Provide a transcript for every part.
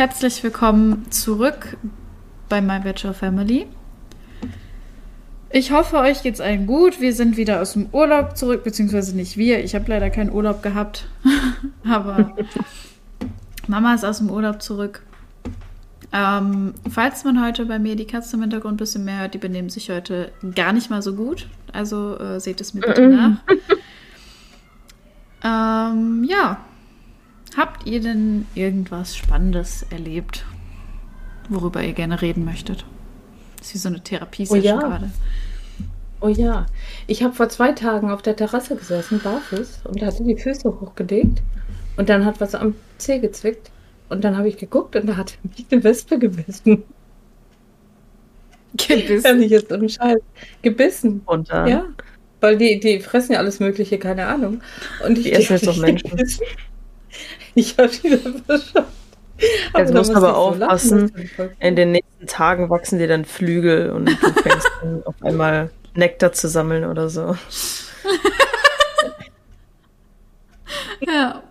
herzlich willkommen zurück bei My Virtual Family. Ich hoffe, euch geht's allen gut. Wir sind wieder aus dem Urlaub zurück, beziehungsweise nicht wir. Ich habe leider keinen Urlaub gehabt, aber Mama ist aus dem Urlaub zurück. Ähm, falls man heute bei mir die Katze im Hintergrund ein bisschen mehr hört, die benehmen sich heute gar nicht mal so gut. Also äh, seht es mir bitte nach. ähm, ja. Habt ihr denn irgendwas Spannendes erlebt, worüber ihr gerne reden möchtet? Das ist wie so eine Therapie-Session Oh ja. gerade. Oh ja, ich habe vor zwei Tagen auf der Terrasse gesessen, barfuß, und hatte die Füße hochgelegt. Und dann hat was am Zeh gezwickt. Und dann habe ich geguckt und da hat mich eine Wespe gebissen. Kann Gebissen. ich jetzt Scheiß. Gebissen. runter. Ja. Weil die, die fressen ja alles Mögliche, keine Ahnung. Und ich Die essen jetzt die Menschen. gebissen. Ich habe dann verschafft. Jetzt musst du aber so aufpassen. voll In den nächsten Tagen wachsen dir dann Flügel und du fängst an, auf einmal Nektar zu sammeln oder so. Ja,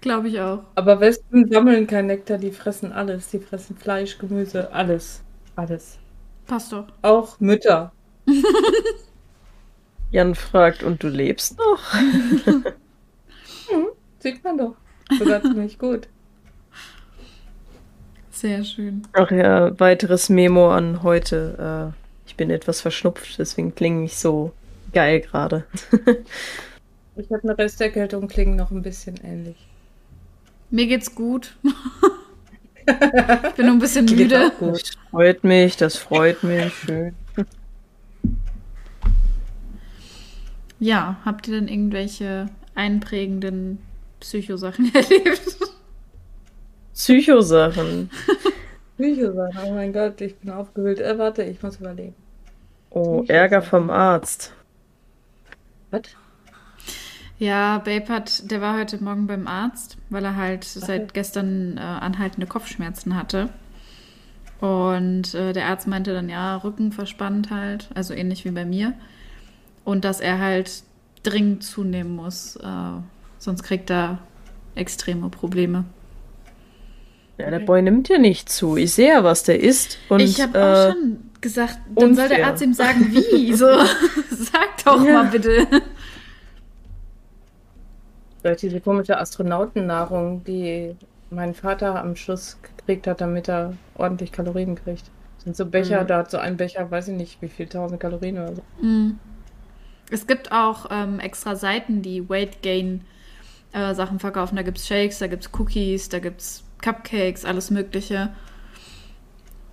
glaube ich auch. Aber Wespen sammeln kein Nektar, die fressen alles. Die fressen Fleisch, Gemüse, alles. Alles. Passt doch. Auch Mütter. Jan fragt, und du lebst noch? Sieht man doch. Sogar ziemlich gut. Sehr schön. Ach ja, weiteres Memo an heute. Äh, ich bin etwas verschnupft, deswegen klinge ich so geil gerade. Ich habe eine Resterkältung, klingen noch ein bisschen ähnlich. Mir geht's gut. ich bin nur ein bisschen Geht müde. auch gut. Das freut mich, das freut mich. Schön. Ja, habt ihr denn irgendwelche einprägenden Psychosachen erlebt? Psychosachen. Psychosachen, oh mein Gott, ich bin aufgewühlt. Äh, warte, ich muss überlegen. Oh, Ärger vom Arzt. Was? Ja, Babe hat, der war heute Morgen beim Arzt, weil er halt seit gestern äh, anhaltende Kopfschmerzen hatte. Und äh, der Arzt meinte dann, ja, Rücken verspannt halt, also ähnlich wie bei mir. Und dass er halt dringend zunehmen muss, äh, sonst kriegt er extreme Probleme. Ja, der Boy nimmt ja nicht zu. Ich sehe ja, was der isst. Und, ich habe äh, auch schon gesagt, dann soll der unfair. Arzt ihm sagen, wie. So, sag doch Ja. mal bitte. Vielleicht diese komische Astronautennahrung, die mein Vater am Schluss gekriegt hat, damit er ordentlich Kalorien kriegt. Das sind so Becher, Mhm. da hat so ein Becher, weiß ich nicht, wie viel tausend Kalorien oder so. Mm. Es gibt auch ähm, extra Seiten, die Weight Gain äh, Sachen verkaufen. Da gibt es Shakes, da gibt es Cookies, da gibt es Cupcakes, alles Mögliche.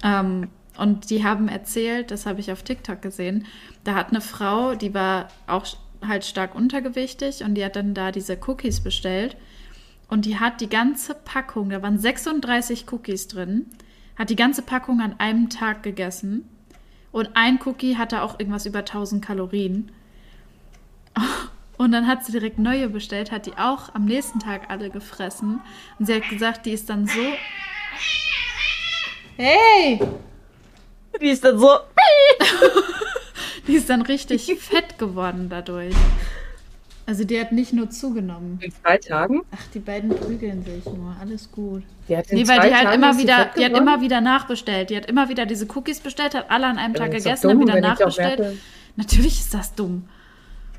Ähm, und die haben erzählt, das habe ich auf TikTok gesehen, da hat eine Frau, die war auch halt stark untergewichtig und die hat dann da diese Cookies bestellt. Und die hat die ganze Packung, da waren 36 Cookies drin, hat die ganze Packung an einem Tag gegessen. Und ein Cookie hatte auch irgendwas über 1000 Kalorien. Und dann hat sie direkt neue bestellt, hat die auch am nächsten Tag alle gefressen. Und sie hat gesagt, die ist dann so. Hey! die ist dann so. Die ist dann richtig fett geworden dadurch. Also die hat nicht nur zugenommen. In zwei Tagen? Ach, die beiden prügeln sich nur. Alles gut. Die hat in Nee, weil die halt Tagen immer wieder, die hat immer wieder nachbestellt. Die hat immer wieder diese Cookies bestellt, hat alle an einem Tag Äh, doch gegessen, dumm, dann wieder nachbestellt. Natürlich ist das dumm.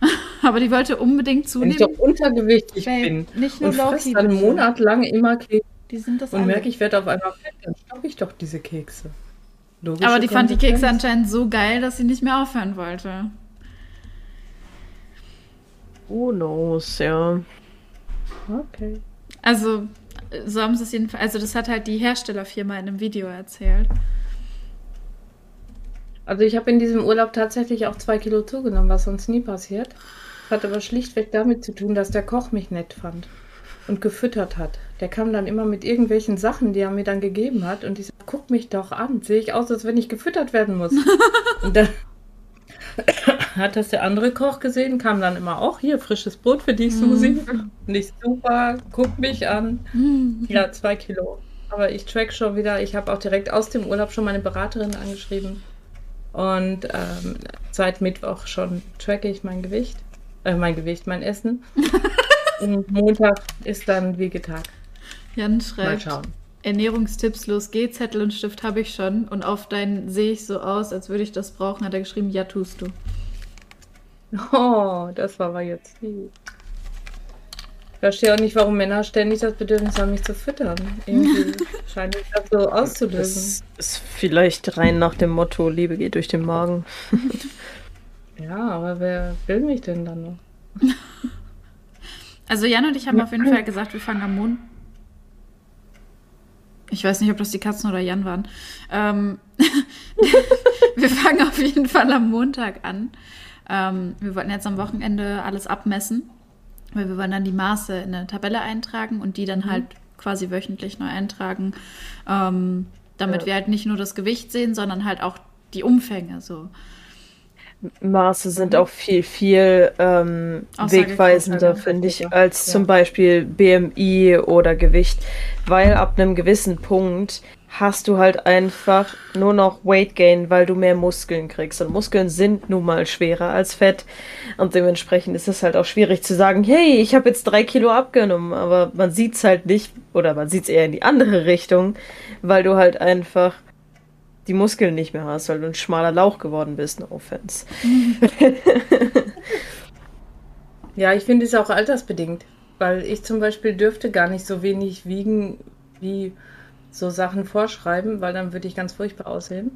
Aber die wollte unbedingt Wenn ich doch zunehmen. untergewichtig Babe, bin nicht nur und Low-Key, dann einen bitte. Monat lang immer Kekse Die sind das und alle. merke, ich werde auf einmal fett, dann stoppe ich doch diese Kekse. Logische Aber die fand die Kekse anscheinend so geil, dass sie nicht mehr aufhören wollte. Who knows, ja. Okay. Also, so haben sie es jedenfalls. Also, das hat halt die Herstellerfirma in einem Video erzählt. Also ich habe in diesem Urlaub tatsächlich auch zwei Kilo zugenommen, was sonst nie passiert. Hat aber schlichtweg damit zu tun, dass der Koch mich nett fand und gefüttert hat. Der kam dann immer mit irgendwelchen Sachen, die er mir dann gegeben hat und ich so, guck mich doch an, sehe ich aus, als wenn ich gefüttert werden muss. und dann hat das der andere Koch gesehen, kam dann immer auch hier frisches Brot für dich, Susi. Und ich super, guck mich an. Ja, zwei Kilo. Aber ich track schon wieder. Ich habe auch direkt aus dem Urlaub schon meine Beraterin angeschrieben. Und ähm, seit Mittwoch schon tracke ich mein Gewicht. Äh, mein Gewicht, mein Essen. Und Montag ist dann Wiegetag. Jan Mal schreibt, schauen. Ernährungstipps, los geht's, Zettel und Stift habe ich schon. Und auf deinen sehe ich so aus, als würde ich das brauchen, hat er geschrieben, ja, tust du. Oh, das war aber jetzt lieb. Ich verstehe auch nicht, warum Männer ständig das Bedürfnis haben, mich zu füttern. Irgendwie scheint mich das so auszulösen. Das ist vielleicht rein nach dem Motto, Liebe geht durch den Magen. Ja, aber wer will mich denn dann noch? Also Jan und ich haben auf jeden Fall gesagt, wir fangen am Mond. Ich weiß nicht, ob das die Katzen oder Jan waren. Ähm, wir fangen auf jeden Fall am Montag an. Ähm, wir wollten jetzt am Wochenende alles abmessen, weil wir wollen dann die Maße in eine Tabelle eintragen und die dann Mhm. halt quasi wöchentlich neu eintragen, ähm, damit Ja. wir halt nicht nur das Gewicht sehen, sondern halt auch die Umfänge. So. Maße sind auch viel, viel ähm, wegweisender, finde ich, als Ja. zum Beispiel BMI oder Gewicht. Weil ab einem gewissen Punkt hast du halt einfach nur noch Weight Gain, weil du mehr Muskeln kriegst. Und Muskeln sind nun mal schwerer als Fett. Und dementsprechend ist es halt auch schwierig zu sagen, hey, ich habe jetzt drei Kilo abgenommen. Aber man sieht es halt nicht, oder man sieht es eher in die andere Richtung, weil du halt einfach die Muskeln nicht mehr hast, weil du ein schmaler Lauch geworden bist, no offense. Ja, ich finde es auch altersbedingt, weil ich zum Beispiel dürfte gar nicht so wenig wiegen, wie so Sachen vorschreiben, weil dann würde ich ganz furchtbar aussehen.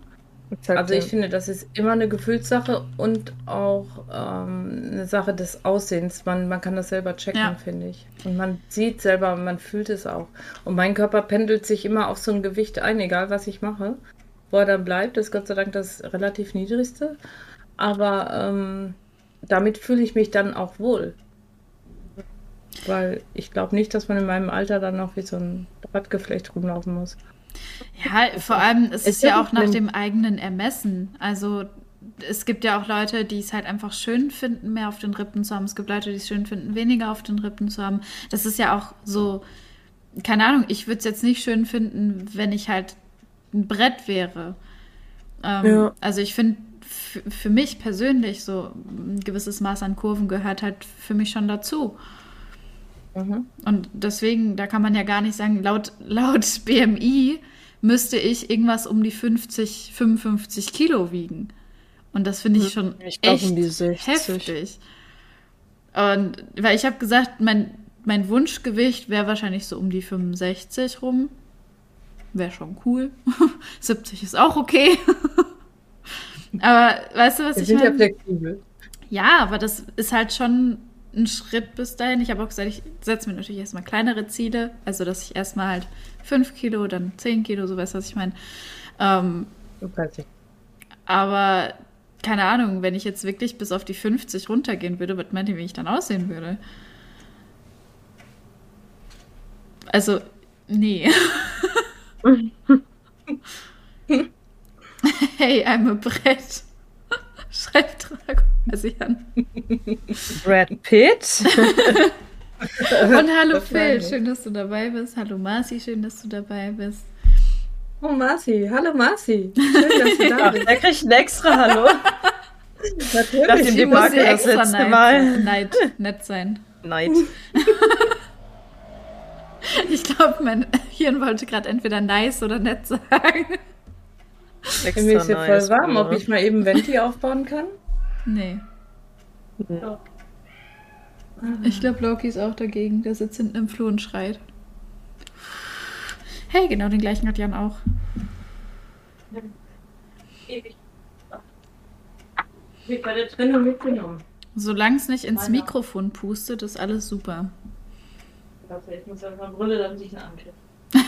Also ich finde, das ist immer eine Gefühlssache und auch ähm, eine Sache des Aussehens. Man, man kann das selber checken, Ja. finde ich. Und man sieht selber, man fühlt es auch. Und mein Körper pendelt sich immer auf so ein Gewicht ein, egal was ich mache. Wo er dann bleibt, ist Gott sei Dank das relativ niedrigste. Aber ähm, damit fühle ich mich dann auch wohl. Weil ich glaube nicht, dass man in meinem Alter dann noch wie so ein Radgeflecht rumlaufen muss. Ja, vor allem, es ist ist ja ja auch nach dem eigenen Ermessen. Also es gibt ja auch Leute, die es halt einfach schön finden, mehr auf den Rippen zu haben. Es gibt Leute, die es schön finden, weniger auf den Rippen zu haben. Das ist ja auch so, keine Ahnung, ich würde es jetzt nicht schön finden, wenn ich halt ein Brett wäre. Ähm, Ja. Also ich finde, für mich persönlich so ein gewisses Maß an Kurven gehört halt für mich schon dazu. Mhm. Und deswegen, da kann man ja gar nicht sagen, laut, laut BMI müsste ich irgendwas um die 50, 55 Kilo wiegen. Und das finde ich schon Ich glaub, echt um die 60. heftig. Und weil ich habe gesagt, mein, mein Wunschgewicht wäre wahrscheinlich so um die 65 rum. Wäre schon cool. 70 ist auch okay. aber weißt du, was Wir ich sind ja meine? flexibel. Ja, aber das ist halt schon ein Schritt bis dahin. Ich habe auch gesagt, ich setze mir natürlich erstmal kleinere Ziele. Also, dass ich erstmal halt 5 Kilo, dann 10 Kilo, so weißt du, was ich meine. Ähm, nicht. aber keine Ahnung, wenn ich jetzt wirklich bis auf die 50 runtergehen würde, was meint ihr, wie ich dann aussehen würde? Also, nee. hey, I'm a Brett. Schreibt Drago. Also Jan. Brad Pitt. Und hallo Das Phil, ich. schön, dass du dabei bist. Hallo Marci, schön, dass du dabei bist. Oh, Marci. Hallo, Marci. Schön, dass du da Ach, bist. der kriegt ein extra Hallo. Natürlich. Ich muss Marke dir das extra letzte nett Mal. sein. Neid, nett sein. Neid. Ich glaube, mein Hirn wollte gerade entweder nice oder nett sagen. Extra Mir ist hier nice, voll warm, ob ich mal eben Venti aufbauen kann. Nee. Ich glaube, Loki ist auch dagegen. Der sitzt hinten im Flur und schreit. Hey, genau den gleichen hat Jan auch. Wird bei der Trennung mitgenommen. Solange es nicht ins. Mikrofon pustet, ist alles super. Warte, ich muss einfach Brille, damit ich ihn anklippe.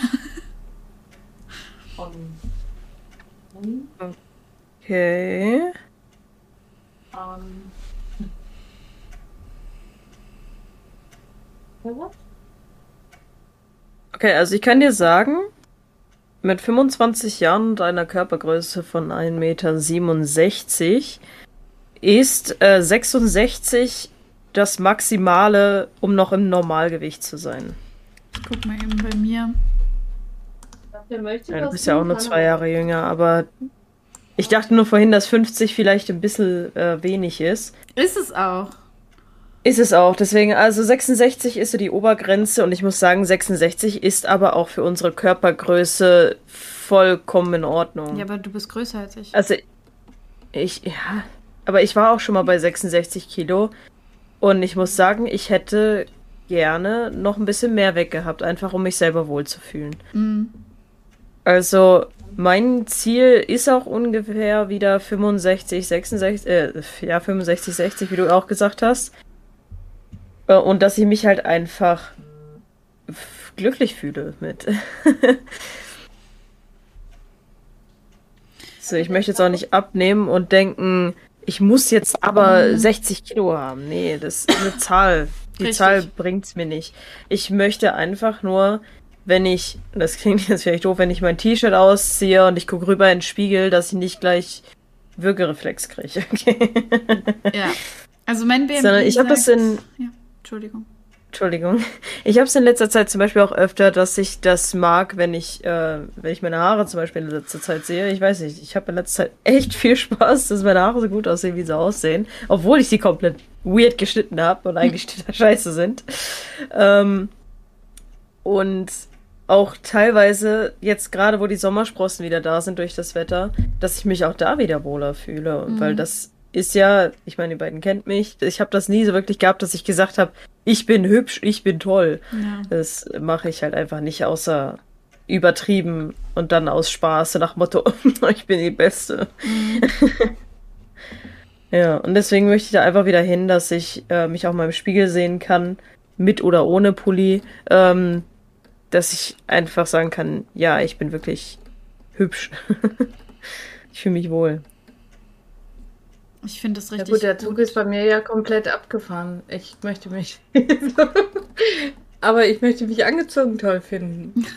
Okay. Ähm. Ja, was? Okay, also ich kann dir sagen, mit 25 Jahren und einer Körpergröße von 1,67 Meter ist äh, 66 das Maximale, um noch im Normalgewicht zu sein. Ich guck mal eben bei mir. Ja, du bist ja auch nur zwei Jahre jünger, aber ich dachte nur vorhin, dass 50 vielleicht ein bisschen äh, wenig ist. Ist es auch. Ist es auch. Deswegen, also 66 ist so die Obergrenze und ich muss sagen, 66 ist aber auch für unsere Körpergröße vollkommen in Ordnung. Ja, aber du bist größer als ich. Also, ich, ja, aber ich war auch schon mal bei 66 Kilo und ich muss sagen, ich hätte gerne noch ein bisschen mehr weggehabt, einfach um mich selber wohlzufühlen. Mhm. Also, mein Ziel ist auch ungefähr wieder 65, 66, äh, ja, 65, 60, wie du auch gesagt hast. Äh, Und dass ich mich halt einfach glücklich fühle mit. so, ich möchte jetzt auch nicht abnehmen und denken, ich muss jetzt aber 60 Kilo haben. Nee, das ist eine Zahl. Die Richtig. Zahl bringt's mir nicht. Ich möchte einfach nur, wenn ich, das klingt jetzt vielleicht doof, wenn ich mein T-Shirt ausziehe und ich gucke rüber in den Spiegel, dass ich nicht gleich Würgereflex kriege. Okay. Ja. Also mein BMI Sondern ich habe das in, Ja, Entschuldigung. Entschuldigung. Ich habe es in letzter Zeit zum Beispiel auch öfter, dass ich das mag, wenn ich, äh, wenn ich meine Haare zum Beispiel in letzter Zeit sehe. Ich weiß nicht, ich habe in letzter Zeit echt viel Spaß, dass meine Haare so gut aussehen, wie sie aussehen. Obwohl ich sie komplett weird geschnitten habe und eigentlich total scheiße sind. Ähm, und auch teilweise, jetzt gerade wo die Sommersprossen wieder da sind durch das Wetter, dass ich mich auch da wieder wohler fühle. Und Weil das ist ja, ich meine, die beiden kennt mich. Ich habe das nie so wirklich gehabt, dass ich gesagt habe, ich bin hübsch, ich bin toll. Ja. Das mache ich halt einfach nicht, außer übertrieben und dann aus Spaß nach Motto, ich bin die Beste. ja, und deswegen möchte ich da einfach wieder hin, dass ich äh, mich auch mal im Spiegel sehen kann, mit oder ohne Pulli, ähm, dass ich einfach sagen kann, ja, ich bin wirklich hübsch. ich fühle mich wohl. Ich finde das Ja richtig gut, der Zug ist bei mir ja komplett abgefahren. Ich möchte mich. Aber ich möchte mich angezogen toll finden.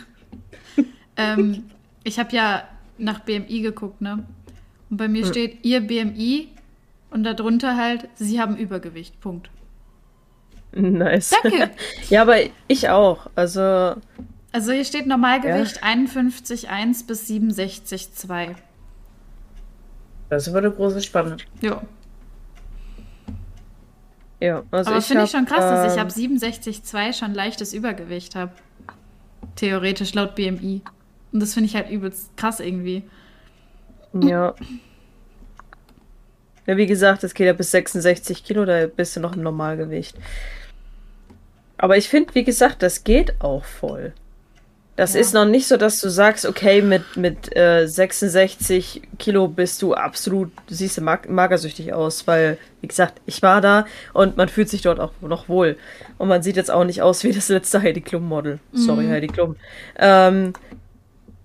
Ähm, ich habe ja nach BMI geguckt, ne? Und bei mir Hm. steht ihr BMI und darunter halt, sie haben Übergewicht. Punkt. Nice. Danke. ja, aber ich auch. Also, Also hier steht Normalgewicht 51,1 bis 67,2. Das aber eine große Spanne. Ja. ja. Also Aber finde ich schon krass, dass ich ähm, ab 67,2 schon leichtes Übergewicht habe. Theoretisch laut BMI. Und das finde ich halt übelst krass irgendwie. Ja. Ja, wie gesagt, es geht ja bis 66 Kilo, da bist du noch im Normalgewicht. Aber ich finde, wie gesagt, das geht auch voll. Das Ja. ist noch nicht so, dass du sagst, okay, mit, mit äh, 66 Kilo bist du absolut, du siehst mag magersüchtig aus, weil, wie gesagt, ich war da und man fühlt sich dort auch noch wohl. Und man sieht jetzt auch nicht aus wie das letzte Heidi Klum Model. Sorry, Heidi Klum. Ähm,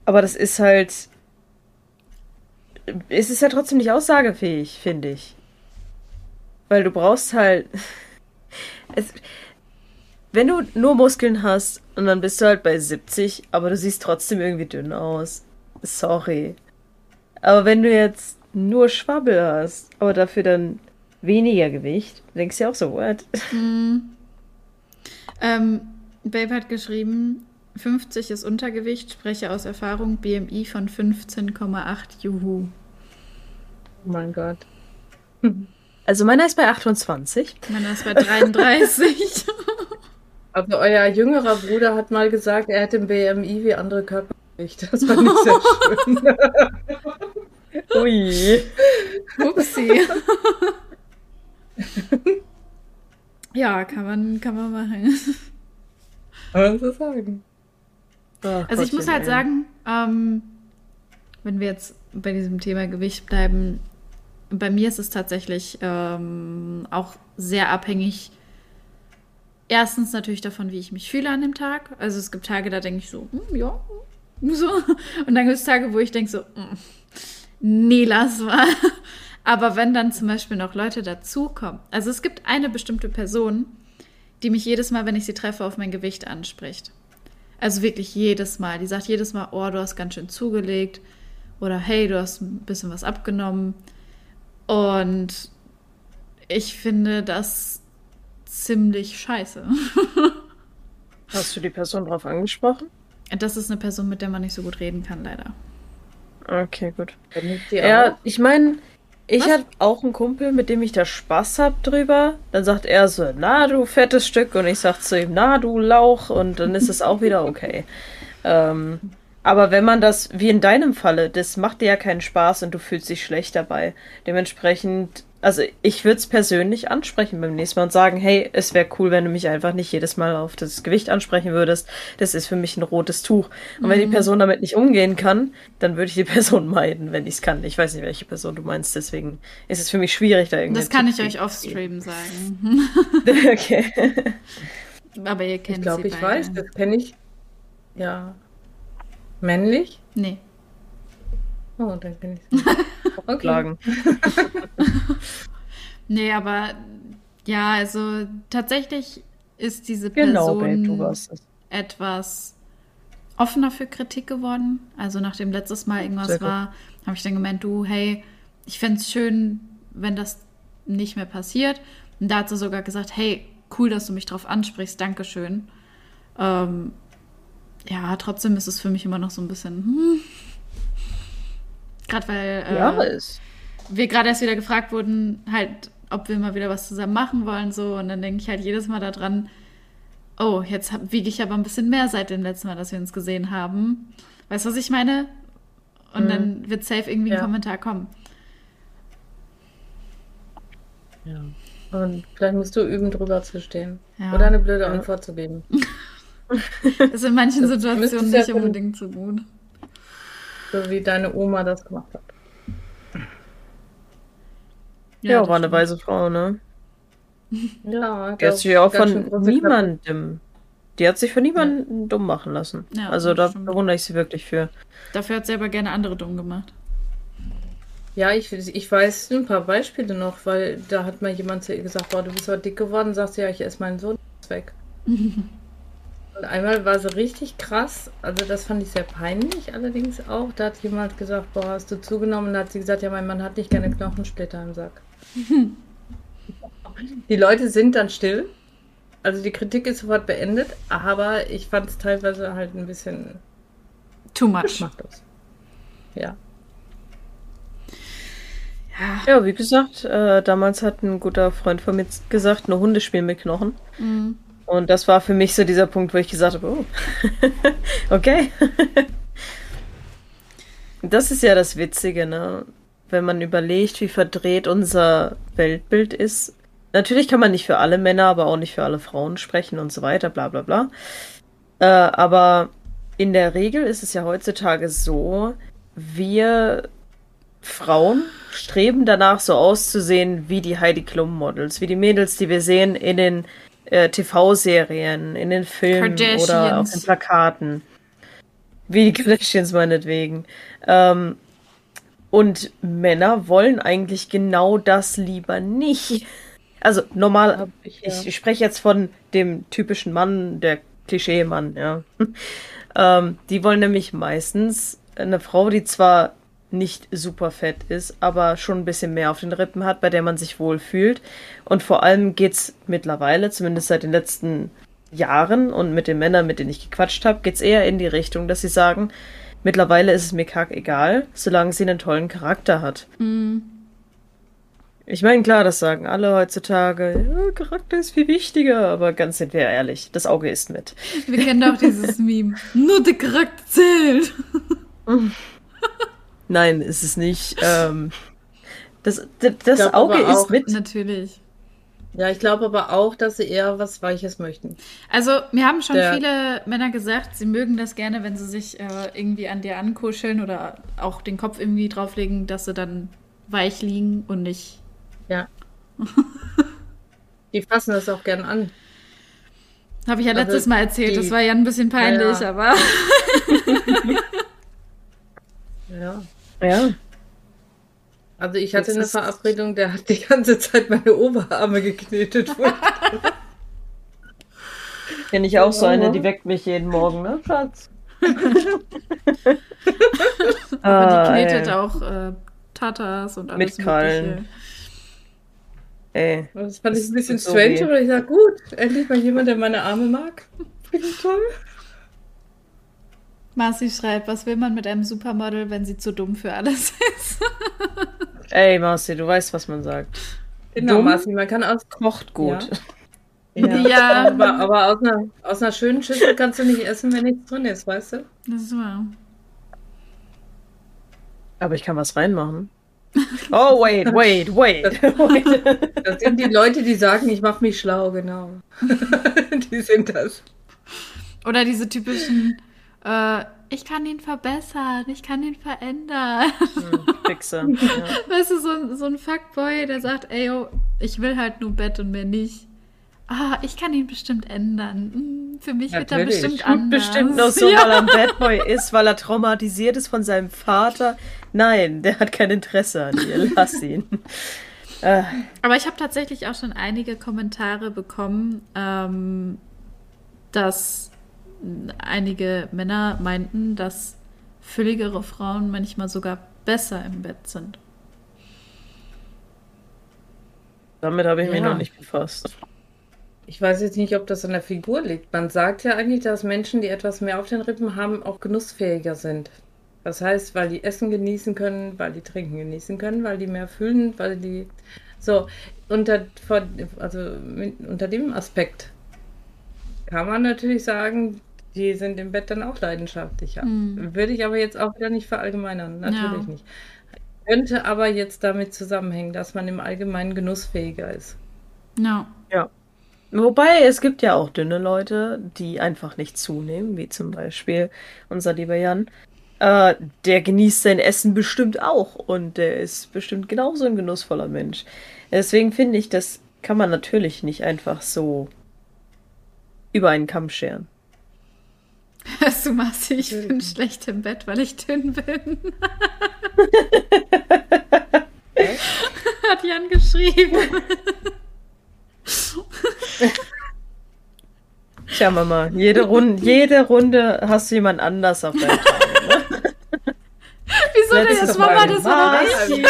aber das ist halt, es ist ja trotzdem nicht aussagefähig, finde ich. Weil du brauchst halt. Es, wenn du nur Muskeln hast und dann bist du halt bei 70, aber du siehst trotzdem irgendwie dünn aus. Sorry. Aber wenn du jetzt nur Schwabbel hast, aber dafür dann weniger Gewicht, denkst du ja auch so, what? Ähm, Babe hat geschrieben, 50 ist Untergewicht, spreche aus Erfahrung, BMI von 15,8, juhu. Oh mein Gott. Also meiner ist bei 28. Meiner ist bei 33. Also euer jüngerer Bruder hat mal gesagt, er hätte ein BMI wie andere Körpergewicht. Das fand ich sehr schön. Ui. Upsi. ja, kann man, kann man machen. Kann man so sagen. Ach, Also ich muss Gottchen, halt ey. sagen, ähm, wenn wir jetzt bei diesem Thema Gewicht bleiben, bei mir ist es tatsächlich ähm, auch sehr abhängig. Erstens natürlich davon, wie ich mich fühle an dem Tag. Also es gibt Tage, da denke ich so, hm, ja, so. Und dann gibt es Tage, wo ich denke so, hm, nee, lass mal. Aber wenn dann zum Beispiel noch Leute dazukommen. Also es gibt eine bestimmte Person, die mich jedes Mal, wenn ich sie treffe, auf mein Gewicht anspricht. Also wirklich jedes Mal. Die sagt jedes Mal, oh, du hast ganz schön zugelegt. Oder hey, du hast ein bisschen was abgenommen. Und ich finde das ziemlich scheiße. Hast du die Person drauf angesprochen? Das ist eine Person, mit der man nicht so gut reden kann, leider. Okay, gut. Ja, auch? ich meine, Ich hatte auch einen Kumpel, mit dem ich da Spaß hab drüber. Dann sagt er so, na du fettes Stück. Und ich sag zu ihm, na du Lauch. Und dann ist es auch wieder okay. Ähm, aber wenn man das, wie in deinem Falle, das macht dir ja keinen Spaß und du fühlst dich schlecht dabei. Dementsprechend, also ich würde es persönlich ansprechen beim nächsten Mal und sagen, hey, es wäre cool, wenn du mich einfach nicht jedes Mal auf das Gewicht ansprechen würdest. Das ist für mich ein rotes Tuch. Und wenn die Person damit nicht umgehen kann, dann würde ich die Person meiden, wenn ich es kann. Ich weiß nicht, welche Person du meinst, deswegen ist es für mich schwierig, da irgendwie. Das kann ich euch off-stream sagen. okay. Aber ihr kennt Ich glaube, ich beide. weiß, das kenne ich. Ja. Männlich? Nee. Oh, dann kenne ich sie. Okay. Nee, aber ja, also tatsächlich ist diese Genau, Person Babe, warst es. etwas offener für Kritik geworden. Also nachdem letztes Mal irgendwas war, habe ich dann gemeint, du, hey, ich fände es schön, wenn das nicht mehr passiert. Und da hat sie sogar gesagt, hey, cool, dass du mich drauf ansprichst, Dankeschön. Ähm, ja, trotzdem ist es für mich immer noch so ein bisschen, hm. Gerade weil äh, Ja, wir gerade erst wieder gefragt wurden, halt, ob wir mal wieder was zusammen machen wollen, so. Und dann denke ich halt jedes Mal daran, oh, jetzt hab, wiege ich aber ein bisschen mehr seit dem letzten Mal, dass wir uns gesehen haben. Weißt du, was ich meine? Und Mhm. dann wird safe irgendwie ein Ja. Kommentar kommen. Ja. Und vielleicht musst du üben, drüber zu stehen. Ja. Oder eine blöde Antwort zu geben. Das ist in manchen Situationen nicht unbedingt so gut. So wie deine Oma das gemacht hat. Ja, das war eine weise Frau, ne? Ja, Die hat sich ja auch von niemandem. Die hat sich von niemandem dumm machen lassen. Ja, also da bewundere ich sie wirklich für. Dafür hat sie aber gerne andere dumm gemacht. Ja, ich, ich weiß ein paar Beispiele noch, weil da hat mal jemand zu ihr gesagt, boah, du bist aber dick geworden, sagst du, ja, ich esse meinen Sohn weg. Und einmal war sie richtig krass, also das fand ich sehr peinlich allerdings auch. Da hat jemand gesagt, boah, hast du zugenommen? Und da hat sie gesagt, ja, mein Mann hat nicht gerne Knochensplitter im Sack. die Leute sind dann still, also die Kritik ist sofort beendet, aber ich fand es teilweise halt ein bisschen Too much. Ja. Ja. Ja, wie gesagt, äh, damals hat ein guter Freund von mir gesagt, nur Hunde spielen mit Knochen. Mhm. Und das war für mich so dieser Punkt, wo ich gesagt habe, oh, okay. das ist ja das Witzige, ne? Wenn man überlegt, wie verdreht unser Weltbild ist. Natürlich kann man nicht für alle Männer, aber auch nicht für alle Frauen sprechen und so weiter, bla bla bla. Äh, aber in der Regel ist es ja heutzutage so, wir Frauen streben danach, so auszusehen wie die Heidi Klum Models, wie die Mädels, die wir sehen in den äh, TV-Serien, in den Filmen oder auf den Plakaten. Wie die Kardashians meinetwegen. Ähm, und Männer wollen eigentlich genau das lieber nicht. Also normal, Hab ich, ja. ich, ich spreche jetzt von dem typischen Mann, der Klischee-Mann, ja. ähm, die wollen nämlich meistens eine Frau, die zwar nicht super fett ist, aber schon ein bisschen mehr auf den Rippen hat, bei der man sich wohl fühlt. Und vor allem geht's mittlerweile, zumindest seit den letzten Jahren und mit den Männern, mit denen ich gequatscht habe, geht's eher in die Richtung, dass sie sagen, mittlerweile ist es mir kack egal, solange sie einen tollen Charakter hat. Mhm. Ich meine, klar, das sagen alle heutzutage. Ja, Charakter ist viel wichtiger, aber ganz sind wir ehrlich, das Auge ist mit. Wir kennen doch dieses Meme. Nur der Charakter zählt. Nein, ist es nicht. Ähm, das das, das Auge ist auch- mit. Natürlich. Ja, ich glaube aber auch, dass sie eher was Weiches möchten. Also, mir haben schon Der- viele Männer gesagt, sie mögen das gerne, wenn sie sich äh, irgendwie an dir ankuscheln oder auch den Kopf irgendwie drauflegen, dass sie dann weich liegen und nicht. Ja. Die fassen das auch gern an. Habe ich ja Also, letztes Mal erzählt, die- das war ja ein bisschen peinlich, Ja, ja. aber. Ja. Ja. Also ich hatte Das eine Verabredung, der hat die ganze Zeit meine Oberarme geknetet. Kenne ich auch so eine, die weckt mich jeden Morgen, ne, Schatz? Aber Ah, die knetet ey. auch äh, Tatas und alles Mit Krallen. Mögliche. Ey. Das fand ich ein bisschen so strange, weh. aber ich sag, gut, endlich mal jemand, der meine Arme mag. Finde ich toll. Marci schreibt, was will man mit einem Supermodel, wenn sie zu dumm für alles ist? Ey, Marci, du weißt, was man sagt. Genau, Dumm Marci, man kann aus. Kocht gut. Ja. Ja. Aber, aber aus, einer, aus einer schönen Schüssel kannst du nicht essen, wenn nichts drin ist, weißt du? Das ist wahr. Aber ich kann was reinmachen. Oh, wait, wait, wait. wait. Das sind die Leute, die sagen, ich mache mich schlau, genau. die sind das. Oder diese typischen, äh, ich kann ihn verbessern, ich kann ihn verändern. Hm, Fixer. Ja. Weißt du, so, ein- so ein Fuckboy, der sagt, ey, yo, ich will halt nur Bett und mehr nicht. Ah, ich kann ihn bestimmt ändern. Hm, Für mich wird er Natürlich. bestimmt anders. bestimmt nur so, Ja. weil er ein Bad Boy ist, weil er traumatisiert ist von seinem Vater. Nein, der hat kein Interesse an dir. Lass ihn. Äh, Aber ich habe tatsächlich auch schon einige Kommentare bekommen, ähm, dass einige Männer meinten, dass fülligere Frauen manchmal sogar besser im Bett sind. damit habe ich mich Ja. noch nicht befasst. Ich weiß jetzt nicht, ob das an der Figur liegt. Man sagt ja eigentlich, dass Menschen, die etwas mehr auf den Rippen haben, auch genussfähiger sind. Das heißt, weil die Essen genießen können, weil die Trinken genießen können, weil die mehr fühlen, weil die. So, unter, also unter dem Aspekt kann man natürlich sagen, die sind im Bett dann auch leidenschaftlicher. Hm. Würde ich aber jetzt auch wieder nicht verallgemeinern. Natürlich Ja. nicht. Könnte aber jetzt damit zusammenhängen, dass man im Allgemeinen genussfähiger ist. Ja. Wobei, es gibt ja auch dünne Leute, die einfach nicht zunehmen, wie zum Beispiel unser lieber Jan. Äh, der genießt sein Essen bestimmt auch und der ist bestimmt genauso ein genussvoller Mensch. Deswegen finde ich, das kann man natürlich nicht einfach so über einen Kamm scheren. Hörst du, Marci, ich bin schlecht im Bett, weil ich dünn bin. Hat Jan geschrieben. Tja, Mama, jede Runde, jede Runde hast du jemand anders auf deinem Teil. Wieso denn jetzt Mama? Das war doch ich.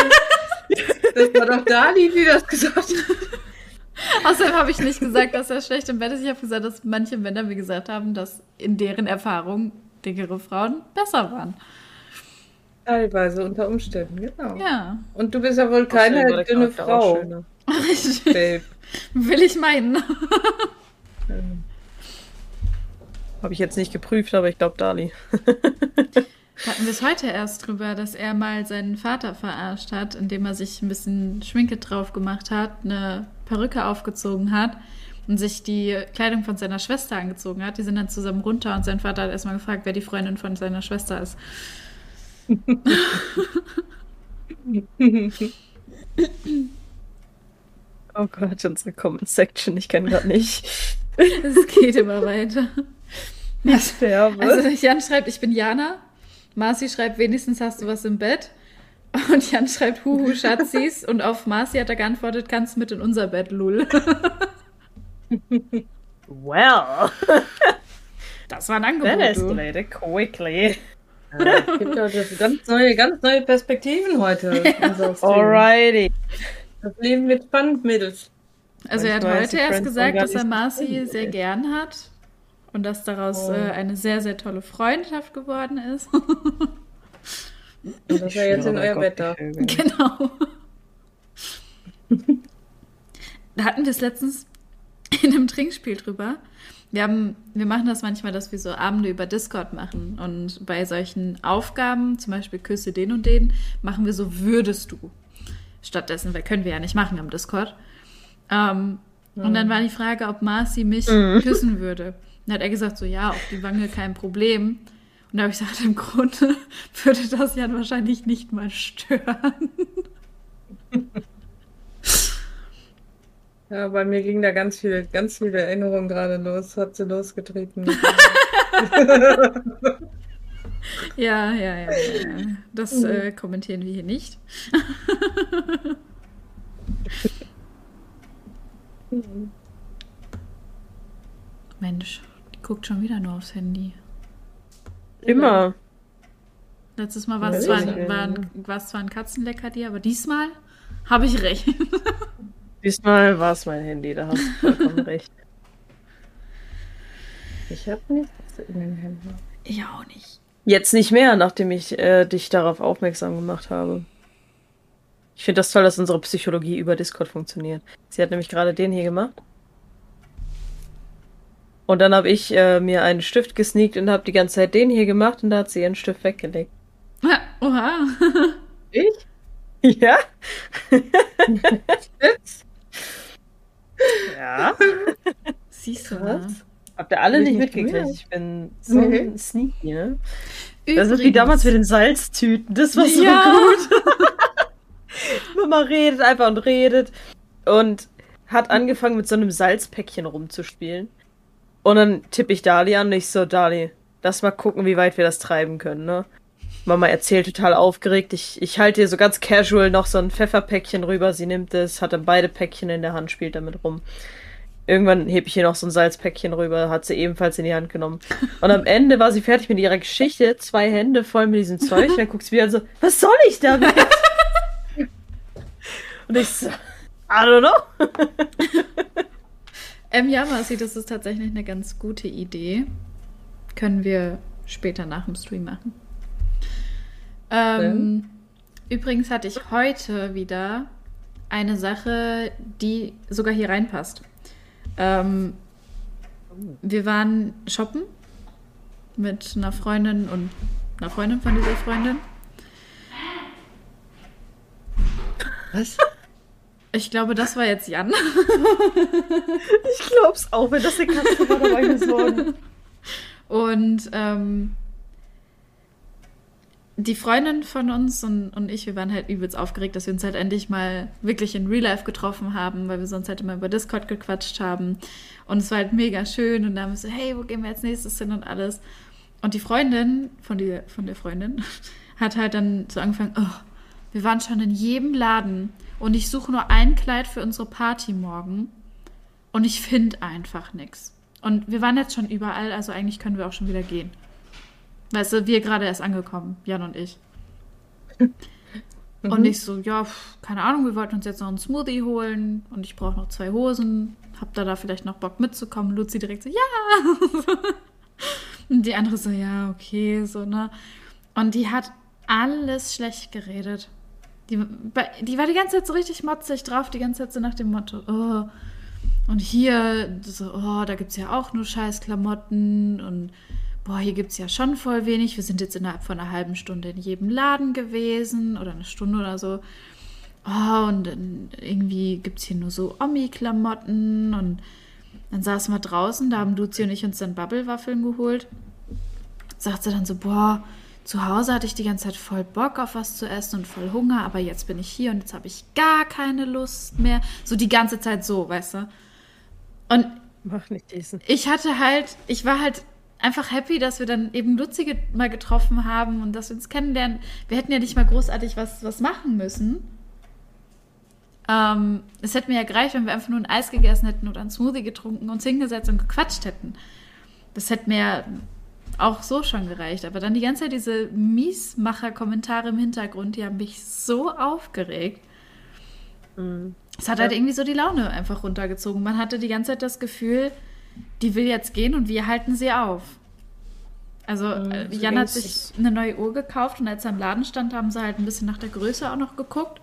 Das war doch Dali, die das gesagt hat. Außerdem habe ich nicht gesagt, dass er schlecht im Bett ist. Ich habe gesagt, dass manche Männer mir gesagt haben, dass in deren Erfahrung dickere Frauen besser waren. Teilweise unter Umständen, genau. Ja, Und du bist ja wohl keine der dünne Frau, schöner. Babe. will ich meinen. Habe ich jetzt nicht geprüft, aber ich glaube Dali. Hatten wir es heute erst drüber, dass er mal seinen Vater verarscht hat, indem er sich ein bisschen Schminke drauf gemacht hat, eine Perücke aufgezogen hat und sich die Kleidung von seiner Schwester angezogen hat. Die sind dann zusammen runter und sein Vater hat erstmal gefragt, wer die Freundin von seiner Schwester ist. Oh Gott, unsere Comment-Section, ich kann gerade nicht. Es geht immer weiter. Ich sterbe. Also Jan schreibt, ich bin Jana. Marci schreibt, wenigstens hast du was im Bett. Und Jan schreibt, huhu, Schatzis. Und auf Marci hat er geantwortet, kannst mit in unser Bett, lul. well, Das war ein that Angebot, du. escalated quickly. Es gibt ja das ganz neue, ganz neue Perspektiven heute. Stream. Alrighty. Das Leben wird spannend, Mädels. Also er hat heute erst gesagt, dass er Marci sehr gern hat. Und dass daraus Oh. äh, eine sehr, sehr tolle Freundschaft geworden ist. Und dass er jetzt in euer Bett darf. genau. da hatten wir es letztens in einem Trinkspiel drüber. Wir, haben, wir machen das manchmal, dass wir so Abende über Discord machen. Und bei solchen Aufgaben, zum Beispiel Küsse den und den, machen wir so würdest du. Stattdessen, weil können wir ja nicht machen am Discord. Ähm, Und dann war die Frage, ob Marci mich küssen würde. Dann hat er gesagt, so ja, auf die Wange kein Problem. Und da habe ich gesagt, im Grunde würde das Jan wahrscheinlich nicht mal stören. Ja, bei mir ging da ganz viele, ganz viele Erinnerungen gerade los, hat sie losgetreten. Ja, ja, ja. ja. Das äh, kommentieren wir hier nicht. Mensch, die guckt schon wieder nur aufs Handy. Immer. Letztes Mal war es zwar, ein- war, ein- war zwar ein Katzenleckertier, aber diesmal habe ich recht. Diesmal war es mein Handy, da hast du vollkommen recht. Ich habe nichts in den Händen. Ich auch nicht. Jetzt nicht mehr, nachdem ich äh, dich darauf aufmerksam gemacht habe. Ich finde das toll, dass unsere Psychologie über Discord funktioniert. Sie hat nämlich gerade den hier gemacht. Und dann habe ich äh, mir einen Stift gesneakt und habe die ganze Zeit den hier gemacht und da hat sie ihren Stift weggelegt. Oha. Ich? Ja? ja. Siehst du. Was? Habt ihr alle nicht mitgekriegt? Ich bin so Nee. ein Sneaky, ne? Das ist wie damals mit den Salztüten. Das war so Ja. gut. Mama redet einfach und redet. Und hat angefangen mit so einem Salzpäckchen rumzuspielen. Und dann tippe ich Dali an und ich so, Dali, lass mal gucken, wie weit wir das treiben können, ne? Mama erzählt total aufgeregt. Ich, ich halte ihr so ganz casual noch so ein Pfefferpäckchen rüber. Sie nimmt es, hat dann beide Päckchen in der Hand, spielt damit rum. Irgendwann heb ich ihr noch so ein Salzpäckchen rüber, hat sie ebenfalls in die Hand genommen. Und am Ende war sie fertig mit ihrer Geschichte, zwei Hände voll mit diesem Zeug. Und dann guckt sie wieder so, was soll ich damit? Und ich so, I don't know. Ähm, ja, Marci, das ist tatsächlich eine ganz gute Idee. Können wir später nach dem Stream machen. Ähm, Übrigens hatte ich heute wieder eine Sache, die sogar hier reinpasst. Ähm, wir waren shoppen mit einer Freundin und einer Freundin von dieser Freundin. Was? Ich glaube, das war jetzt Jan. Ich glaub's auch, wenn das eine Katze war, dabei geworden. Und ähm, die Freundin von uns und, und ich, wir waren halt übelst aufgeregt, dass wir uns halt endlich mal wirklich in Real Life getroffen haben, weil wir sonst halt immer über Discord gequatscht haben. Und es war halt mega schön und da haben wir so, hey, wo gehen wir als nächstes hin und alles. Und die Freundin von der, von der Freundin hat halt dann so angefangen, oh, wir waren schon in jedem Laden und ich suche nur ein Kleid für unsere Party morgen und ich finde einfach nichts. Und wir waren jetzt schon überall, also eigentlich können wir auch schon wieder gehen. Weißt du, wir gerade erst angekommen, Jan und ich. Und ich so, ja, keine Ahnung, wir wollten uns jetzt noch einen Smoothie holen und ich brauche noch zwei Hosen. Habt ihr da vielleicht noch Bock mitzukommen? Luzi direkt so, ja. und die andere so, ja, okay, so, ne? Und die hat alles schlecht geredet. Die, die war die ganze Zeit so richtig motzig drauf, die ganze Zeit so nach dem Motto, oh, und hier, so, oh, da gibt es ja auch nur scheiß Klamotten und boah, hier gibt es ja schon voll wenig. Wir sind jetzt innerhalb von einer halben Stunde in jedem Laden gewesen oder eine Stunde oder so. Oh, und dann irgendwie gibt es hier nur so Omi-Klamotten und dann saßen wir draußen, da haben Luzi und ich uns dann Bubble-Waffeln geholt. Sagt sie dann so, boah, zu Hause hatte ich die ganze Zeit voll Bock auf was zu essen und voll Hunger, aber jetzt bin ich hier und jetzt habe ich gar keine Lust mehr. So die ganze Zeit so, weißt du. Und Mach nicht diesen. ich hatte halt, ich war halt einfach happy, dass wir dann eben Luzi ge- mal getroffen haben und dass wir uns kennenlernen. Wir hätten ja nicht mal großartig was, was machen müssen. Ähm, es hätte mir ja gereicht, wenn wir einfach nur ein Eis gegessen hätten oder einen Smoothie getrunken, uns hingesetzt und gequatscht hätten. Das hätte mir auch so schon gereicht. Aber dann die ganze Zeit diese Miesmacher-Kommentare im Hintergrund, die haben mich so aufgeregt. Mhm. Es hat Ja. halt irgendwie so die Laune einfach runtergezogen. Man hatte die ganze Zeit das Gefühl, die will jetzt gehen und wir halten sie auf. Also Mhm, äh, so Jan hat sich eine neue Uhr gekauft und als er im Laden stand, haben sie halt ein bisschen nach der Größe auch noch geguckt.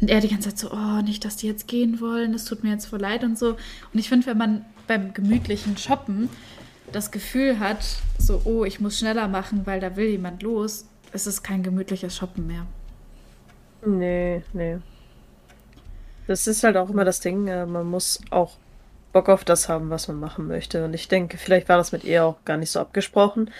Und er die ganze Zeit so, oh, nicht, dass die jetzt gehen wollen, das tut mir jetzt voll leid und so. Und ich finde, wenn man beim gemütlichen Shoppen das Gefühl hat, so, oh, ich muss schneller machen, weil da will jemand los, ist es kein gemütliches Shoppen mehr. Nee, nee. Das ist halt auch immer das Ding, äh, man muss auch Bock auf das haben, was man machen möchte. Und ich denke, vielleicht war das mit ihr auch gar nicht so abgesprochen.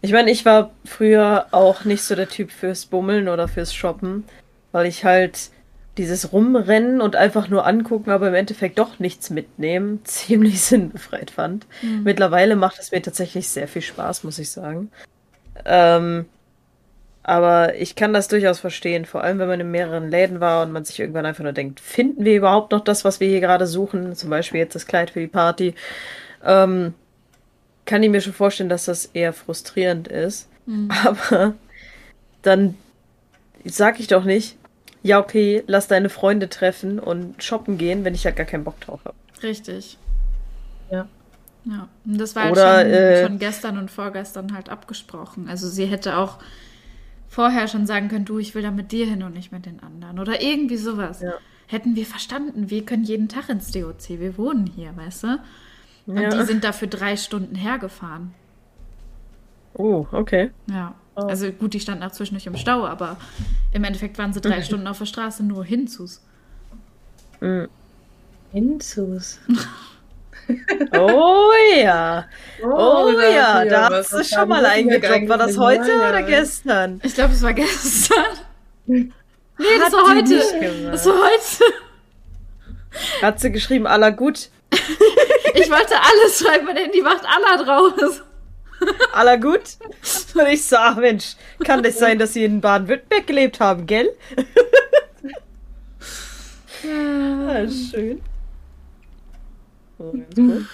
Ich meine, ich war früher auch nicht so der Typ fürs Bummeln oder fürs Shoppen, weil ich halt dieses Rumrennen und einfach nur angucken, aber im Endeffekt doch nichts mitnehmen, ziemlich sinnbefreit fand. Mittlerweile macht es mir tatsächlich sehr viel Spaß, muss ich sagen. Ähm, aber ich kann das durchaus verstehen, vor allem wenn man in mehreren Läden war und man sich irgendwann einfach nur denkt, finden wir überhaupt noch das, was wir hier gerade suchen? Zum Beispiel jetzt das Kleid für die Party. Ähm, kann ich mir schon vorstellen, dass das eher frustrierend ist. Aber dann sag ich doch nicht, ja okay, lass deine Freunde treffen und shoppen gehen, wenn ich ja gar keinen Bock drauf habe. Richtig. Ja. Ja, und das war Oder, halt schon, äh, schon gestern und vorgestern halt abgesprochen. Also sie hätte auch vorher schon sagen können, du, ich will da mit dir hin und nicht mit den anderen. Oder irgendwie sowas. Ja. Hätten wir verstanden, wir können jeden Tag ins DOC, wir wohnen hier, weißt du? Und Ja. die sind dafür drei Stunden hergefahren. Oh, okay. Ja. Oh. Also gut, die standen auch zwischendurch im Stau, aber im Endeffekt waren sie drei Stunden auf der Straße nur hinzus. Mhm. Hinzus. Oh ja. Oh, da ja, da du Was schon mal eingedroppt. War das heute Ja, oder gestern? Ich glaube, es war gestern. Nee, das war heute. Das war heute. Hat sie geschrieben, aller gut. Ich wollte alles schreiben, mein Handy macht aller draus. Aller gut? Und ich sag, Mensch, kann das sein, dass sie in Baden-Württemberg gelebt haben, gell? Ja, schön. So, gut.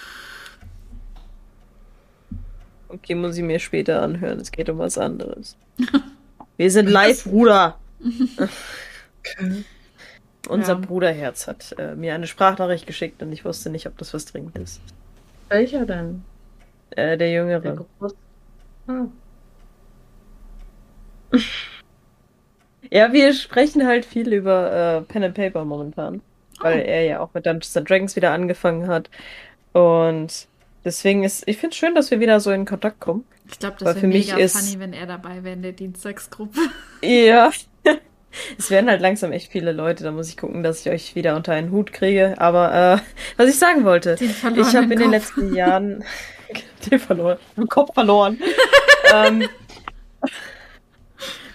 Okay, muss ich mir später anhören. Es geht um was anderes. Wir sind live, Bruder. Unser Ja. Bruderherz hat äh, mir eine Sprachnachricht geschickt und ich wusste nicht, ob das was dringend ist. Welcher denn? Äh, der Der Jüngere. Groß. Ah. Ja, wir sprechen halt viel über äh, Pen and Paper momentan, weil Oh. er ja auch mit Dungeons and Dragons wieder angefangen hat. Und deswegen ist, ich finde es schön, dass wir wieder so in Kontakt kommen. Ich glaube, Weil das für wäre mich mega ist- funny, wenn er dabei wäre in der Dienstagsgruppe. Ja. Es werden halt langsam echt viele Leute, da muss ich gucken, dass ich euch wieder unter einen Hut kriege. Aber äh, was ich sagen wollte, ich habe in den letzten Jahren den verloren, den Kopf verloren. ähm,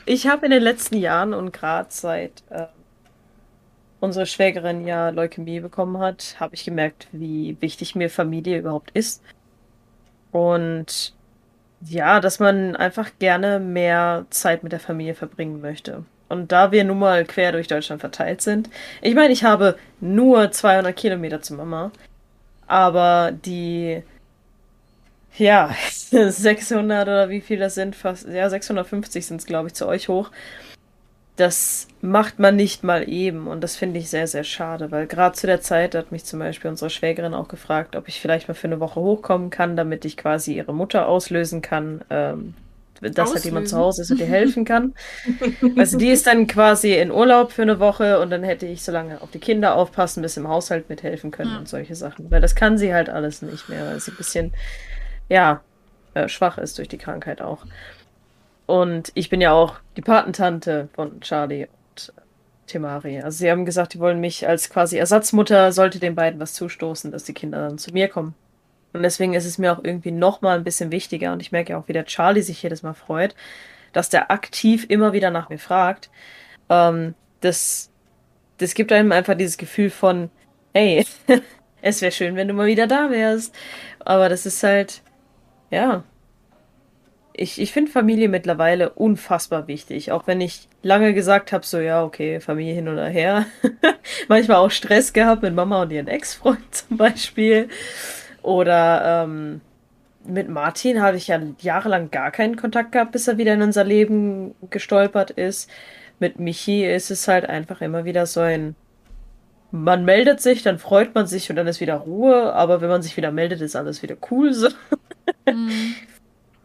ich habe in den letzten Jahren und gerade seit äh, unsere Schwägerin ja Leukämie bekommen hat, habe ich gemerkt, wie wichtig mir Familie überhaupt ist. Und ja, dass man einfach gerne mehr Zeit mit der Familie verbringen möchte. Und da wir nun mal quer durch Deutschland verteilt sind, ich meine, ich habe nur 200 Kilometer zu Mama, aber die, ja, 600 oder wie viel das sind, fast, ja, 650 sind es, glaube ich, zu euch hoch. Das macht man nicht mal eben und das finde ich sehr, sehr schade, weil gerade zu der Zeit hat mich zum Beispiel unsere Schwägerin auch gefragt, ob ich vielleicht mal für eine Woche hochkommen kann, damit ich quasi ihre Mutter auslösen kann, ähm, dass halt jemand zu? Hause ist und ihr helfen kann. Also die ist dann quasi in Urlaub für eine Woche und dann hätte ich so lange auf die Kinder aufpassen, bis im Haushalt mithelfen können Ja. und solche Sachen. Weil das kann sie halt alles nicht mehr, weil sie ein bisschen, ja, äh, schwach ist durch die Krankheit auch. Und ich bin ja auch die Patentante von Charlie und äh, Temari. Also sie haben gesagt, die wollen mich als quasi Ersatzmutter, sollte den beiden was zustoßen, dass die Kinder dann zu mir kommen. Und deswegen ist es mir auch irgendwie noch mal ein bisschen wichtiger und ich merke ja auch, wie der Charlie sich jedes Mal freut, dass der aktiv immer wieder nach mir fragt. Ähm, das, das gibt einem einfach dieses Gefühl von, hey, es wäre schön, wenn du mal wieder da wärst. Aber das ist halt, ja. Ich, ich finde Familie mittlerweile unfassbar wichtig. Auch wenn ich lange gesagt habe, so ja, okay, Familie hin oder her. Manchmal auch Stress gehabt mit Mama und ihren Ex-Freund zum Beispiel. Oder ähm, mit Martin habe ich ja jahrelang gar keinen Kontakt gehabt, bis er wieder in unser Leben gestolpert ist. Mit Michi ist es halt einfach immer wieder so ein. Man meldet sich, dann freut man sich und dann ist wieder Ruhe, aber wenn man sich wieder meldet, ist alles wieder cool. So. Mhm.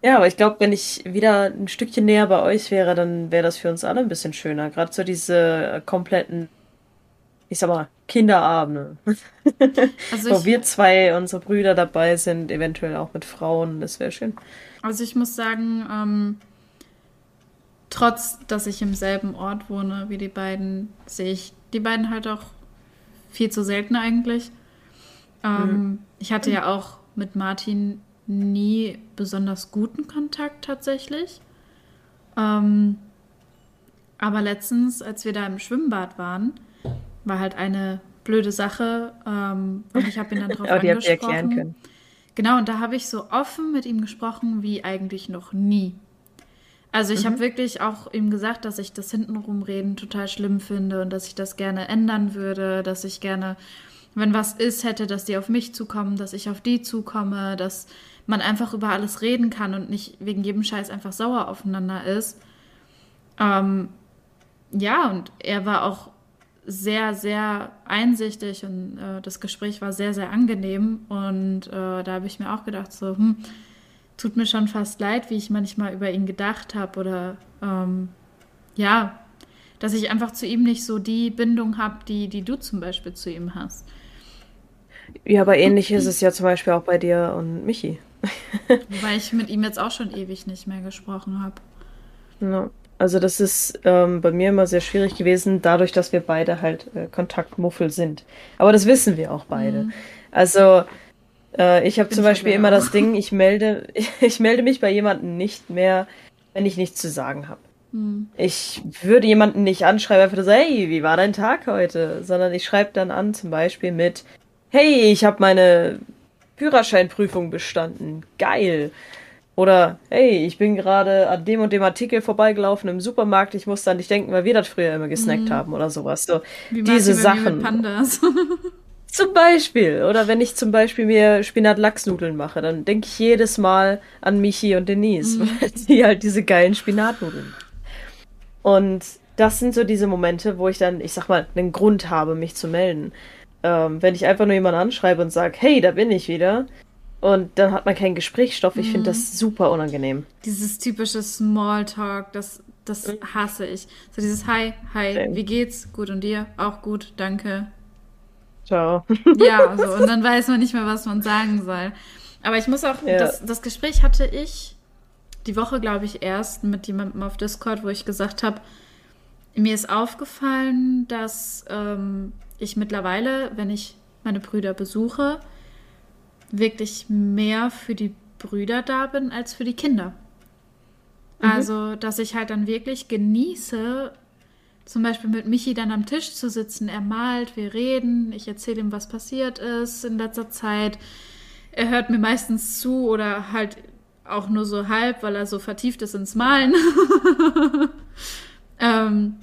Ja, aber ich glaube, wenn ich wieder ein Stückchen näher bei euch wäre, dann wäre das für uns alle ein bisschen schöner. Gerade so diese äh, kompletten, ich sag mal, Kinderabende. Also Wo wir zwei, unsere Brüder dabei sind, eventuell auch mit Frauen, das wäre schön. also ich muss sagen, ähm, trotz dass ich im selben Ort wohne wie die beiden, sehe ich die beiden halt auch viel zu selten eigentlich. Ähm, Ich hatte ja auch mit Martin nie besonders guten Kontakt tatsächlich. Ähm, aber letztens, als wir da im Schwimmbad waren, war halt eine blöde Sache ähm, und ich habe ihn dann drauf Aber die habt ihr angesprochen. erklären können. Genau, und da habe ich so offen mit ihm gesprochen wie eigentlich noch nie. Also ich habe wirklich auch ihm gesagt, dass ich das hintenrum reden total schlimm finde und dass ich das gerne ändern würde, dass ich gerne, wenn was ist, hätte, dass die auf mich zukommen, dass ich auf die zukomme, dass man einfach über alles reden kann und nicht wegen jedem Scheiß einfach sauer aufeinander ist. Ähm, ja, und er war auch sehr, sehr einsichtig und äh, das Gespräch war sehr, sehr angenehm. Und äh, da habe ich mir auch gedacht, so, hm, tut mir schon fast leid, wie ich manchmal über ihn gedacht habe oder ähm, ja, dass ich einfach zu ihm nicht so die Bindung habe, die, die du zum Beispiel zu ihm hast. Ja, aber ähnlich ist es ja zum Beispiel auch bei dir und Michi. Weil ich mit ihm jetzt auch schon ewig nicht mehr gesprochen habe. Ja. Also das ist ähm, bei mir immer sehr schwierig gewesen, dadurch, dass wir beide halt äh, Kontaktmuffel sind. Aber das wissen wir auch beide. Mhm. Also äh, ich habe zum Beispiel immer das Ding, ich melde, ich melde mich bei jemandem nicht mehr, wenn ich nichts zu sagen habe. Mhm. Ich würde jemanden nicht anschreiben, einfach so, hey, wie war dein Tag heute? Sondern ich schreibe dann an, zum Beispiel mit, hey, ich habe meine Führerscheinprüfung bestanden. Geil. Oder, hey, ich bin gerade an dem und dem Artikel vorbeigelaufen im Supermarkt, ich muss an dich denken, weil wir das früher immer gesnackt mhm. haben oder sowas. So, Wie diese Sachen. Pandas. zum Beispiel. Oder wenn ich zum Beispiel mir Spinat-Lachsnudeln mache, dann denke ich jedes Mal an Michi und Denise, mhm. weil die halt diese geilen Spinatnudeln. Und das sind so diese Momente, wo ich dann, ich sag mal, einen Grund habe, mich zu melden. Ähm, wenn ich einfach nur jemanden anschreibe und sage, hey, da bin ich wieder, und dann hat man keinen Gesprächsstoff. Ich mhm. finde das super unangenehm. Dieses typische Smalltalk, das, das mhm. hasse ich. So dieses Hi, hi, Same. wie geht's? Gut und dir? Auch gut, danke. Ciao. Ja, so, und dann weiß man nicht mehr, was man sagen soll. Aber ich muss auch, ja. das, das Gespräch hatte ich die Woche, glaube ich, erst mit jemandem auf Discord, wo ich gesagt habe, mir ist aufgefallen, dass ähm, ich mittlerweile, wenn ich meine Brüder besuche, wirklich mehr für die Brüder da bin als für die Kinder. Mhm. Also, dass ich halt dann wirklich genieße, zum Beispiel mit Michi dann am Tisch zu sitzen. Er malt, wir reden, ich erzähle ihm, was passiert ist in letzter Zeit. Er hört mir meistens zu oder halt auch nur so halb, weil er so vertieft ist ins Malen. ähm,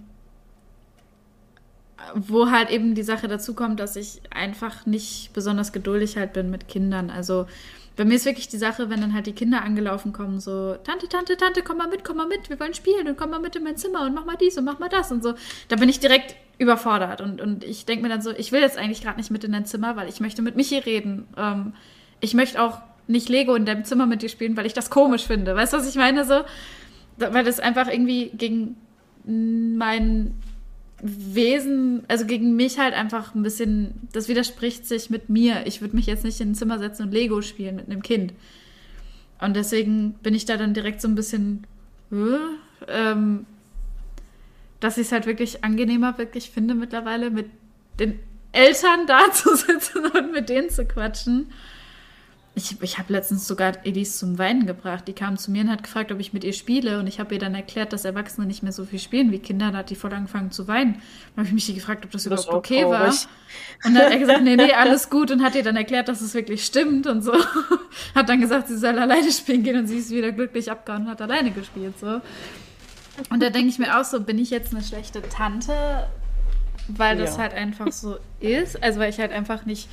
wo halt eben die Sache dazu kommt, dass ich einfach nicht besonders geduldig halt bin mit Kindern. Also bei mir ist wirklich die Sache, wenn dann halt die Kinder angelaufen kommen, so, Tante, Tante, Tante, komm mal mit, komm mal mit, wir wollen spielen und komm mal mit in mein Zimmer und mach mal dies und mach mal das und so. Da bin ich direkt überfordert und, und ich denke mir dann so, ich will jetzt eigentlich gerade nicht mit in dein Zimmer, weil ich möchte mit Michi reden. Ähm, ich möchte auch nicht Lego in deinem Zimmer mit dir spielen, weil ich das komisch finde. Weißt du, was ich meine? So, weil das einfach irgendwie gegen mein Wesen, also gegen mich halt einfach ein bisschen, das widerspricht sich mit mir. Ich würde mich jetzt nicht in ein Zimmer setzen und Lego spielen mit einem Kind. Und deswegen bin ich da dann direkt so ein bisschen, äh, ähm, dass ich es halt wirklich angenehmer wirklich finde mittlerweile, mit den Eltern da zu sitzen und mit denen zu quatschen. Ich, ich habe letztens sogar Elise zum Weinen gebracht. Die kam zu mir und hat gefragt, ob ich mit ihr spiele. Und ich habe ihr dann erklärt, dass Erwachsene nicht mehr so viel spielen wie Kinder. Da hat die voll angefangen zu weinen. Dann habe ich mich gefragt, ob das, das überhaupt okay war. Und dann hat er gesagt, nee, nee, alles gut. Und hat ihr dann erklärt, dass es wirklich stimmt und so. Hat dann gesagt, sie soll alleine spielen gehen. Und sie ist wieder glücklich abgehauen und hat alleine gespielt. So. Und da denke ich mir auch so, bin ich jetzt eine schlechte Tante? Weil das ja. halt einfach so ist. Also weil ich halt einfach nicht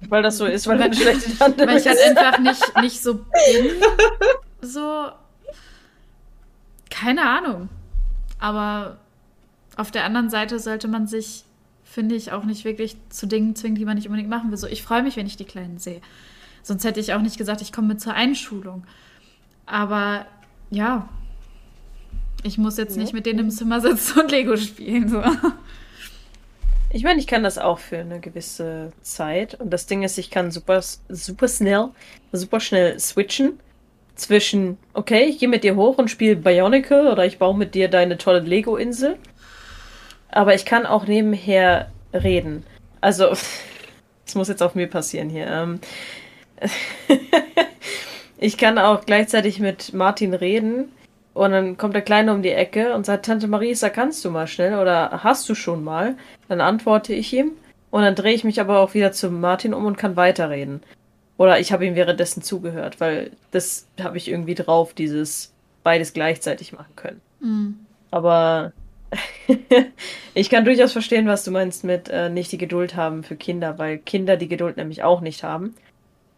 weil das so ist, weil, eine schlechte Tante Weil ich halt einfach nicht, nicht so bin. So. Keine Ahnung. Aber auf der anderen Seite sollte man sich, finde ich, auch nicht wirklich zu Dingen zwingen, die man nicht unbedingt machen will. So, ich freue mich, wenn ich die Kleinen sehe. Sonst hätte ich auch nicht gesagt, ich komme mit zur Einschulung. Aber ja, ich muss jetzt ja. nicht mit denen im Zimmer sitzen und Lego spielen. So. Ich meine, ich kann das auch für eine gewisse Zeit. Und das Ding ist, ich kann super, super schnell, super schnell switchen zwischen, okay, ich gehe mit dir hoch und spiele Bionicle oder ich baue mit dir deine tolle Lego-Insel. Aber ich kann auch nebenher reden. Also, das muss jetzt auf mir passieren hier. Ähm, ich kann auch gleichzeitig mit Martin reden und dann kommt der Kleine um die Ecke und sagt, Tante Marisa, kannst du mal schnell oder hast du schon mal? Dann antworte ich ihm und dann drehe ich mich aber auch wieder zu Martin um und kann weiterreden. Oder ich habe ihm währenddessen zugehört, weil das habe ich irgendwie drauf, dieses beides gleichzeitig machen können. Mhm. Aber ich kann durchaus verstehen, was du meinst mit äh, nicht die Geduld haben für Kinder, weil Kinder die Geduld nämlich auch nicht haben.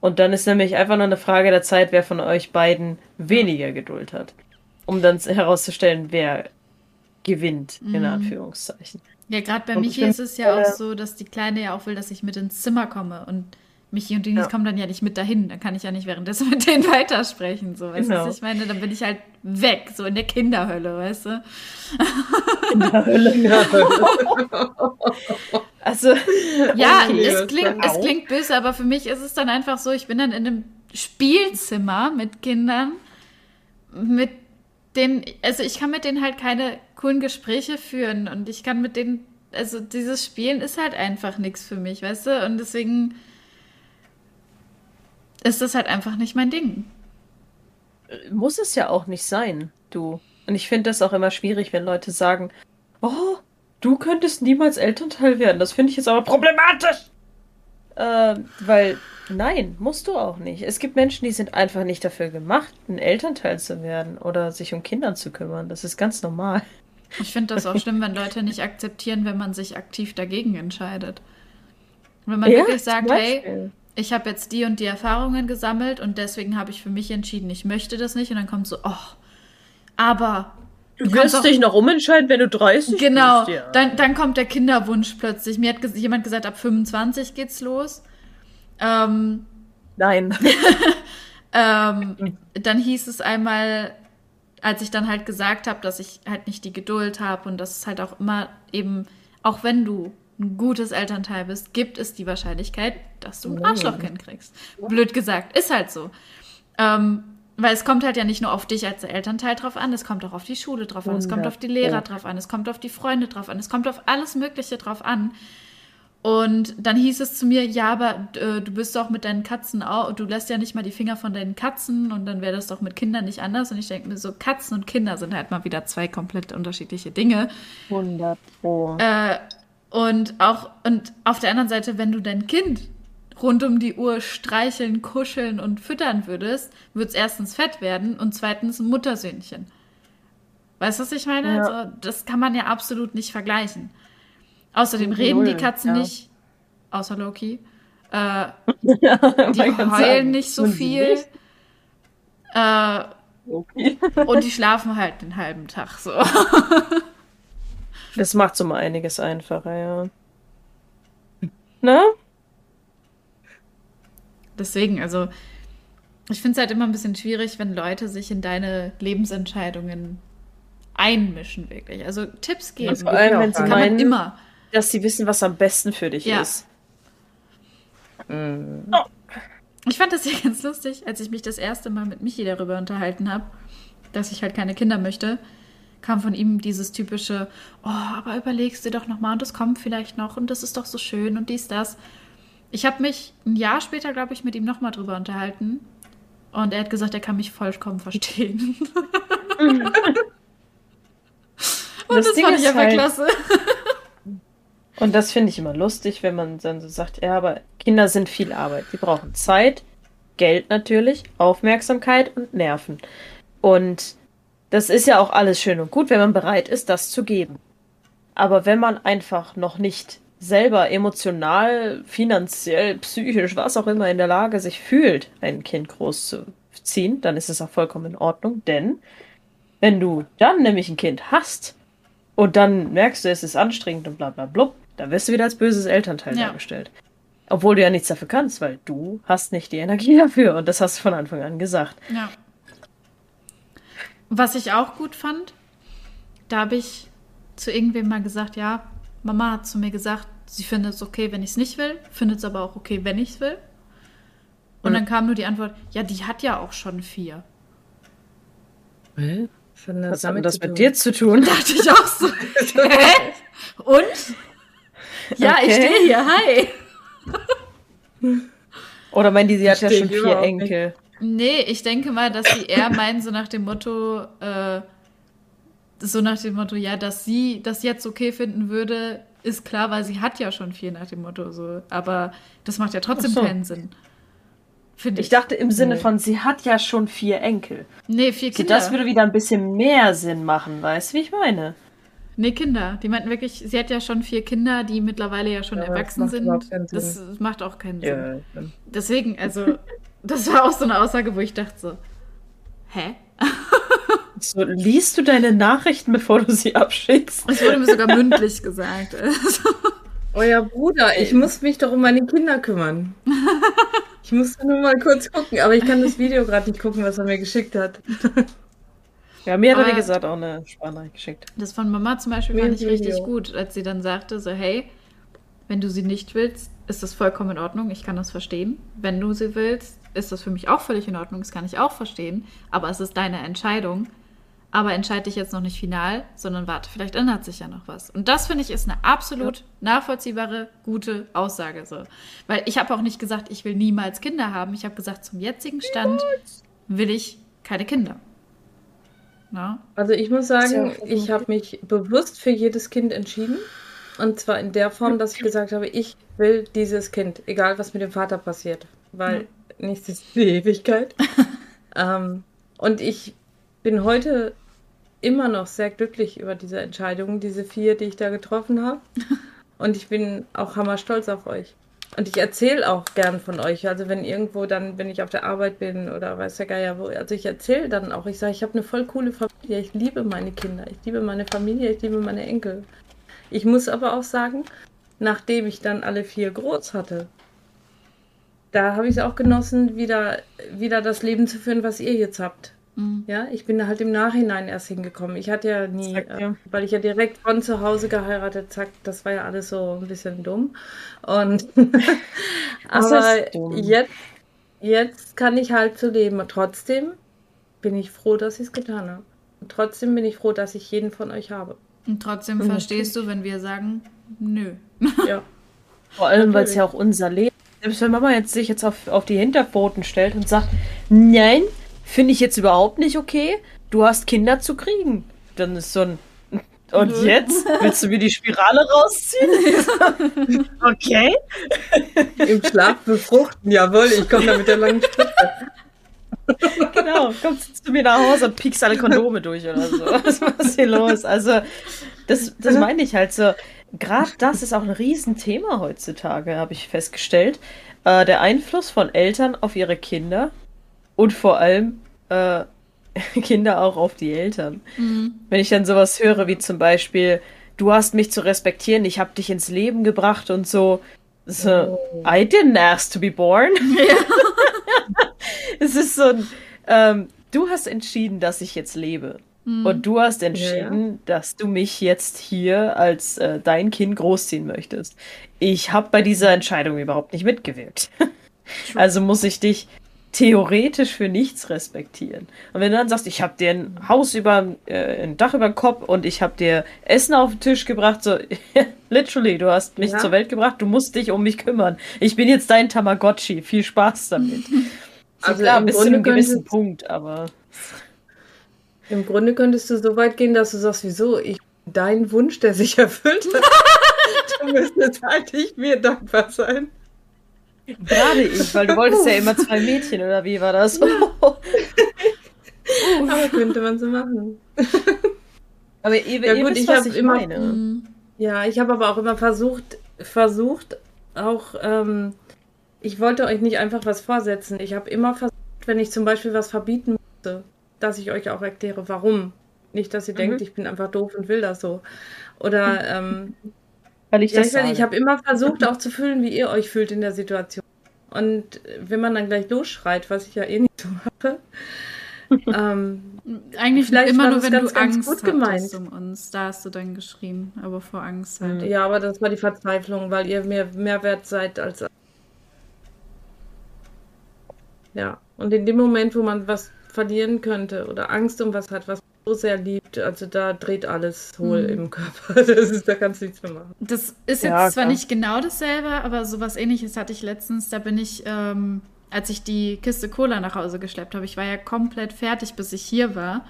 Und dann ist nämlich einfach nur eine Frage der Zeit, wer von euch beiden weniger Geduld hat um dann herauszustellen, wer gewinnt, in mhm. Anführungszeichen. Ja, gerade bei Michi ist es ja auch so, dass die Kleine ja auch will, dass ich mit ins Zimmer komme. Und Michi und Denise Ja. kommen dann ja nicht mit dahin. Dann kann ich ja nicht währenddessen mit denen weitersprechen. So, weißt du, Genau. was ich meine? Dann bin ich halt weg, so in der Kinderhölle, weißt du? In der Hölle. Also, Ja, Okay, es, klingt, es klingt böse, aber für mich ist es dann einfach so, ich bin dann in einem Spielzimmer mit Kindern, mit denen, also ich kann mit denen halt keine coolen Gespräche führen und ich kann mit denen, also dieses Spielen ist halt einfach nichts für mich, weißt du? Und deswegen ist das halt einfach nicht mein Ding. muss es ja auch nicht sein, du. Und ich finde das auch immer schwierig, wenn Leute sagen, oh, du könntest niemals Elternteil werden. Das finde ich jetzt aber problematisch. Äh, weil, nein, musst du auch nicht. Es gibt Menschen, die sind einfach nicht dafür gemacht, ein Elternteil zu werden oder sich um Kinder zu kümmern. Das ist ganz normal. Ich finde das auch schlimm, wenn Leute nicht akzeptieren, wenn man sich aktiv dagegen entscheidet. Wenn man wirklich zum sagt, hey, ich habe jetzt die und die Erfahrungen gesammelt und deswegen habe ich für mich entschieden, ich möchte das nicht. Und dann kommt so, oh, aber. Du kannst wirst auch- dich noch umentscheiden, wenn du 30 Genau, bist. Ja. dann, dann kommt der Kinderwunsch plötzlich. Mir hat ges- jemand gesagt, ab 25 geht's los. Ähm, Nein. ähm, dann hieß es einmal, als ich dann halt gesagt habe, dass ich halt nicht die Geduld habe und dass es halt auch immer eben, auch wenn du ein gutes Elternteil bist, gibt es die Wahrscheinlichkeit, dass du ein Arschlochkind kriegst. Blöd gesagt, ist halt so. Ähm, weil es kommt halt ja nicht nur auf dich als Elternteil drauf an, es kommt auch auf die Schule drauf an, es kommt auf die Lehrer drauf an, es kommt auf die Freunde drauf an, es kommt auf alles Mögliche drauf an. Und dann hieß es zu mir, ja, aber äh, du bist doch mit deinen Katzen auch, du lässt ja nicht mal die Finger von deinen Katzen und dann wäre das doch mit Kindern nicht anders. Und ich denke mir so, Katzen und Kinder sind halt mal wieder zwei komplett unterschiedliche Dinge. 100 Pro. Äh, und auch, und auf der anderen Seite, wenn du dein Kind rund um die Uhr streicheln, kuscheln und füttern würdest, wird es erstens fett werden und zweitens ein Muttersöhnchen. Weißt du, was ich meine? Ja. Also, das kann man ja absolut nicht vergleichen. Außerdem Null, reden die Katzen ja. nicht, außer Loki. Äh, Man die heulen sagen, nicht so sie viel. nicht. Äh, Okay. und die schlafen halt den halben Tag so. Das macht so mal einiges einfacher, ja. Ne? Deswegen, also ich finde es halt immer ein bisschen schwierig, wenn Leute sich in deine Lebensentscheidungen einmischen, wirklich. Also Tipps geben. Das Vor allem, Ja, wenn sie kann meinen, immer. dass sie wissen, was am besten für dich Ja. ist. Mhm. Ich fand das ja ganz lustig, als ich mich das erste Mal mit Michi darüber unterhalten habe, dass ich halt keine Kinder möchte, kam von ihm dieses typische, oh, aber überlegst dir doch nochmal und das kommt vielleicht noch und das ist doch so schön und dies, das. Ich habe mich ein Jahr später, glaube ich, mit ihm nochmal drüber unterhalten und er hat gesagt, er kann mich vollkommen verstehen. und das, Das fand ich einfach halt- klasse. Und das finde ich immer lustig, wenn man dann so sagt, ja, aber Kinder sind viel Arbeit. Die brauchen Zeit, Geld natürlich, Aufmerksamkeit und Nerven. Und das ist ja auch alles schön und gut, wenn man bereit ist, das zu geben. Aber wenn man einfach noch nicht selber emotional, finanziell, psychisch, was auch immer in der Lage sich fühlt, ein Kind großzuziehen, dann ist es auch vollkommen in Ordnung. Denn wenn du dann nämlich ein Kind hast und dann merkst du, es ist anstrengend und bla bla blub, dann wirst du wieder als böses Elternteil Ja. dargestellt. Obwohl du ja nichts dafür kannst, weil du hast nicht die Energie dafür und das hast du von Anfang an gesagt. Ja. Was ich auch gut fand, da habe ich zu irgendwem mal gesagt, ja, Mama hat zu mir gesagt, sie findet es okay, wenn ich es nicht will, findet es aber auch okay, wenn ich es will. Und Mhm. dann kam nur die Antwort, ja, die hat ja auch schon vier. Hä? Was hat denn Was hat denn damit das mit tun? dir zu tun? Dachte ich auch so. Hä? Und? Ja, ich Okay. stehe hier, hi. Oder meinen die, sie hat ja schon ich vier überhaupt nicht. Enkel. Nee, ich denke mal, dass sie eher meinen, so nach dem Motto, äh, so nach dem Motto, ja, dass sie das jetzt okay finden würde, ist klar, weil sie hat ja schon vier nach dem Motto so. Aber das macht ja trotzdem so. keinen Sinn. Finde ich. Ich dachte im Sinne Nee. von, sie hat ja schon vier Enkel. nee, vier So, Kinder. das würde wieder ein bisschen mehr Sinn machen, weißt du, wie ich meine? nee, Kinder. Die meinten wirklich, sie hat ja schon vier Kinder, die mittlerweile ja schon Ja, erwachsen sind. Das macht auch keinen Sinn. Ja, Deswegen, also, das war auch so eine Aussage, wo ich dachte so, hä? So, liest du deine Nachrichten, bevor du sie abschickst? Es wurde mir sogar mündlich gesagt. Also, Euer Bruder, ich muss mich doch um meine Kinder kümmern. Ich musste nur mal kurz gucken, aber ich kann das Video gerade nicht gucken, was er mir geschickt hat. Ja, mir hat er, wie gesagt, auch eine Sprachnachricht geschickt. Das von Mama zum Beispiel Mir fand ich richtig Video. gut, als sie dann sagte, so, hey, wenn du sie nicht willst, ist das vollkommen in Ordnung, ich kann das verstehen. Wenn du sie willst, ist das für mich auch völlig in Ordnung, das kann ich auch verstehen. Aber es ist deine Entscheidung. Aber entscheide dich jetzt noch nicht final, sondern warte, vielleicht ändert sich ja noch was. Und das finde ich ist eine absolut nachvollziehbare, gute Aussage. So. Weil ich habe auch nicht gesagt, ich will niemals Kinder haben. Ich habe gesagt, zum jetzigen Stand will ich keine Kinder. Na? Also ich muss ja sagen, auch ich habe mich bewusst für jedes Kind entschieden. Und zwar in der Form, dass ich gesagt habe, ich will dieses Kind, egal was mit dem Vater passiert. Weil nichts ist die Ewigkeit. ähm, und ich bin heute immer noch sehr glücklich über diese Entscheidungen, diese vier, die ich da getroffen habe. Und ich bin auch hammerstolz auf euch. Und ich erzähle auch gern von euch. Also wenn irgendwo dann, wenn ich auf der Arbeit bin oder weiß der Geier wo, also ich erzähle dann auch, ich sage, ich habe eine voll coole Familie, ich liebe meine Kinder, ich liebe meine Familie, ich liebe meine Enkel. Ich muss aber auch sagen, nachdem ich dann alle vier groß hatte, da habe ich es auch genossen, wieder, wieder das Leben zu führen, was ihr jetzt habt. Mhm. Ja, ich bin da halt im Nachhinein erst hingekommen. Ich hatte ja nie, Zack, äh, ja. weil ich ja direkt von zu Hause geheiratet, zack, das war ja alles so ein bisschen dumm. Und aber ist dumm? jetzt, jetzt kann ich halt so leben. Und trotzdem bin ich froh, dass ich es getan habe. Und trotzdem bin ich froh, dass ich jeden von euch habe. Und trotzdem Mhm. verstehst du, wenn wir sagen, nö. Ja. Vor allem, weil es ja auch unser Leben Selbst wenn Mama jetzt sich jetzt auf, auf die Hinterpfoten stellt und sagt, nein, finde ich jetzt überhaupt nicht okay, du hast Kinder zu kriegen. Dann ist so ein, und Nö. jetzt? Willst du mir die Spirale rausziehen? okay. Im Schlaf befruchten, jawohl, ich komme da mit der langen Spitze. Genau, kommst zu mir nach Hause und piekst alle Kondome durch oder so. Was ist hier los? Also, das, das meine ich halt so. Gerade das ist auch ein Riesenthema heutzutage, habe ich festgestellt. Äh, der Einfluss von Eltern auf ihre Kinder und vor allem äh, Kinder auch auf die Eltern. Wenn ich dann sowas höre wie zum Beispiel, du hast mich zu respektieren, ich habe dich ins Leben gebracht und so. So, I didn't ask to be born. es ist so ein, ähm, du hast entschieden, dass ich jetzt lebe. Und du hast entschieden, dass du mich jetzt hier als äh, dein Kind großziehen möchtest. Ich habe bei dieser Entscheidung überhaupt nicht mitgewirkt. also muss ich dich theoretisch für nichts respektieren. Und wenn du dann sagst, ich habe dir ein Haus über, äh, ein Dach über den Kopf und ich habe dir Essen auf den Tisch gebracht, so literally, du hast mich Ja. zur Welt gebracht, du musst dich um mich kümmern. Ich bin jetzt dein Tamagotchi. Viel Spaß damit. So Also klar, bis zu einem gewissen Punkt, aber Im Grunde könntest du so weit gehen, dass du sagst, wieso? Ich dein Wunsch, der sich erfüllt hat. du müsstest eigentlich mir dankbar sein. Gerade ich, weil du wolltest ja immer zwei Mädchen, oder wie war das? Aber könnte man so machen. aber ihr, Ja ihr gut, wisst, ich was ich immer- meine. Mhm. Ja, ich habe aber auch immer versucht, versucht auch, ähm, ich wollte euch nicht einfach was vorsetzen. Ich habe immer versucht, wenn ich zum Beispiel was verbieten musste, dass ich euch auch erkläre, warum. Nicht, dass ihr Mhm. denkt, ich bin einfach doof und will das so. Oder, ähm, Weil ich ja, das ich, ich habe immer versucht, auch zu fühlen, wie ihr euch fühlt in der Situation. Und wenn man dann gleich losschreit, was ich ja eh nicht so mache, ähm, Eigentlich Vielleicht immer nur, wenn ganz, du ganz Angst gut gemeint. um uns. Da hast du dann geschrien, aber vor Angst halt. Ja, aber das war die Verzweiflung, weil ihr mir mehr wert seid als. Ja, und in dem Moment, wo man was verlieren könnte oder Angst um was hat, was man so sehr liebt, also da dreht alles hohl Mhm. im Körper. Das ist, da kannst du nichts mehr machen. Das ist jetzt Ja, zwar nicht genau dasselbe, aber sowas ähnliches hatte ich letztens. Da bin ich, ähm, als ich die Kiste Cola nach Hause geschleppt habe, ich war ja komplett fertig, bis ich hier war.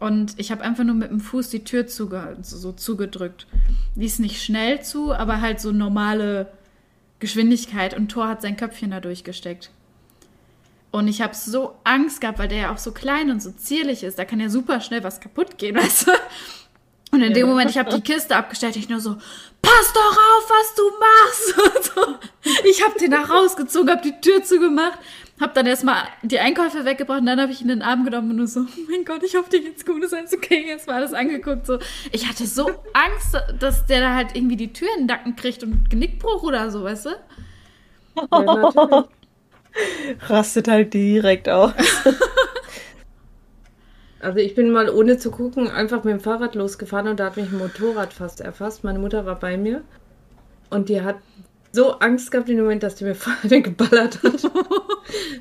Und ich habe einfach nur mit dem Fuß die Tür zuge so, so zugedrückt. Die ist nicht schnell zu, aber halt so normale Geschwindigkeit. Und Thor hat sein Köpfchen da durchgesteckt. Und ich habe so Angst gehabt, weil der ja auch so klein und so zierlich ist. Da kann ja super schnell was kaputt gehen, weißt du? Und in dem Ja. Moment, ich habe die Kiste abgestellt, ich nur so, pass doch auf, was du machst. So. Ich habe den da rausgezogen, habe die Tür zugemacht. Hab dann erstmal die Einkäufe weggebracht und dann habe ich ihn in den Arm genommen und nur so, oh mein Gott, ich hoffe, dir geht's gut, ist alles okay. Erstmal alles angeguckt. So. Ich hatte so Angst, dass der da halt irgendwie die Tür in den Nacken kriegt und Genickbruch oder so, weißt du? Ja, natürlich. Rastet halt direkt aus. Also ich bin mal ohne zu gucken einfach mit dem Fahrrad losgefahren und da hat mich ein Motorrad fast erfasst. Meine Mutter war bei mir und die hat so Angst gehabt in dem Moment, dass die mir vorne geballert hat.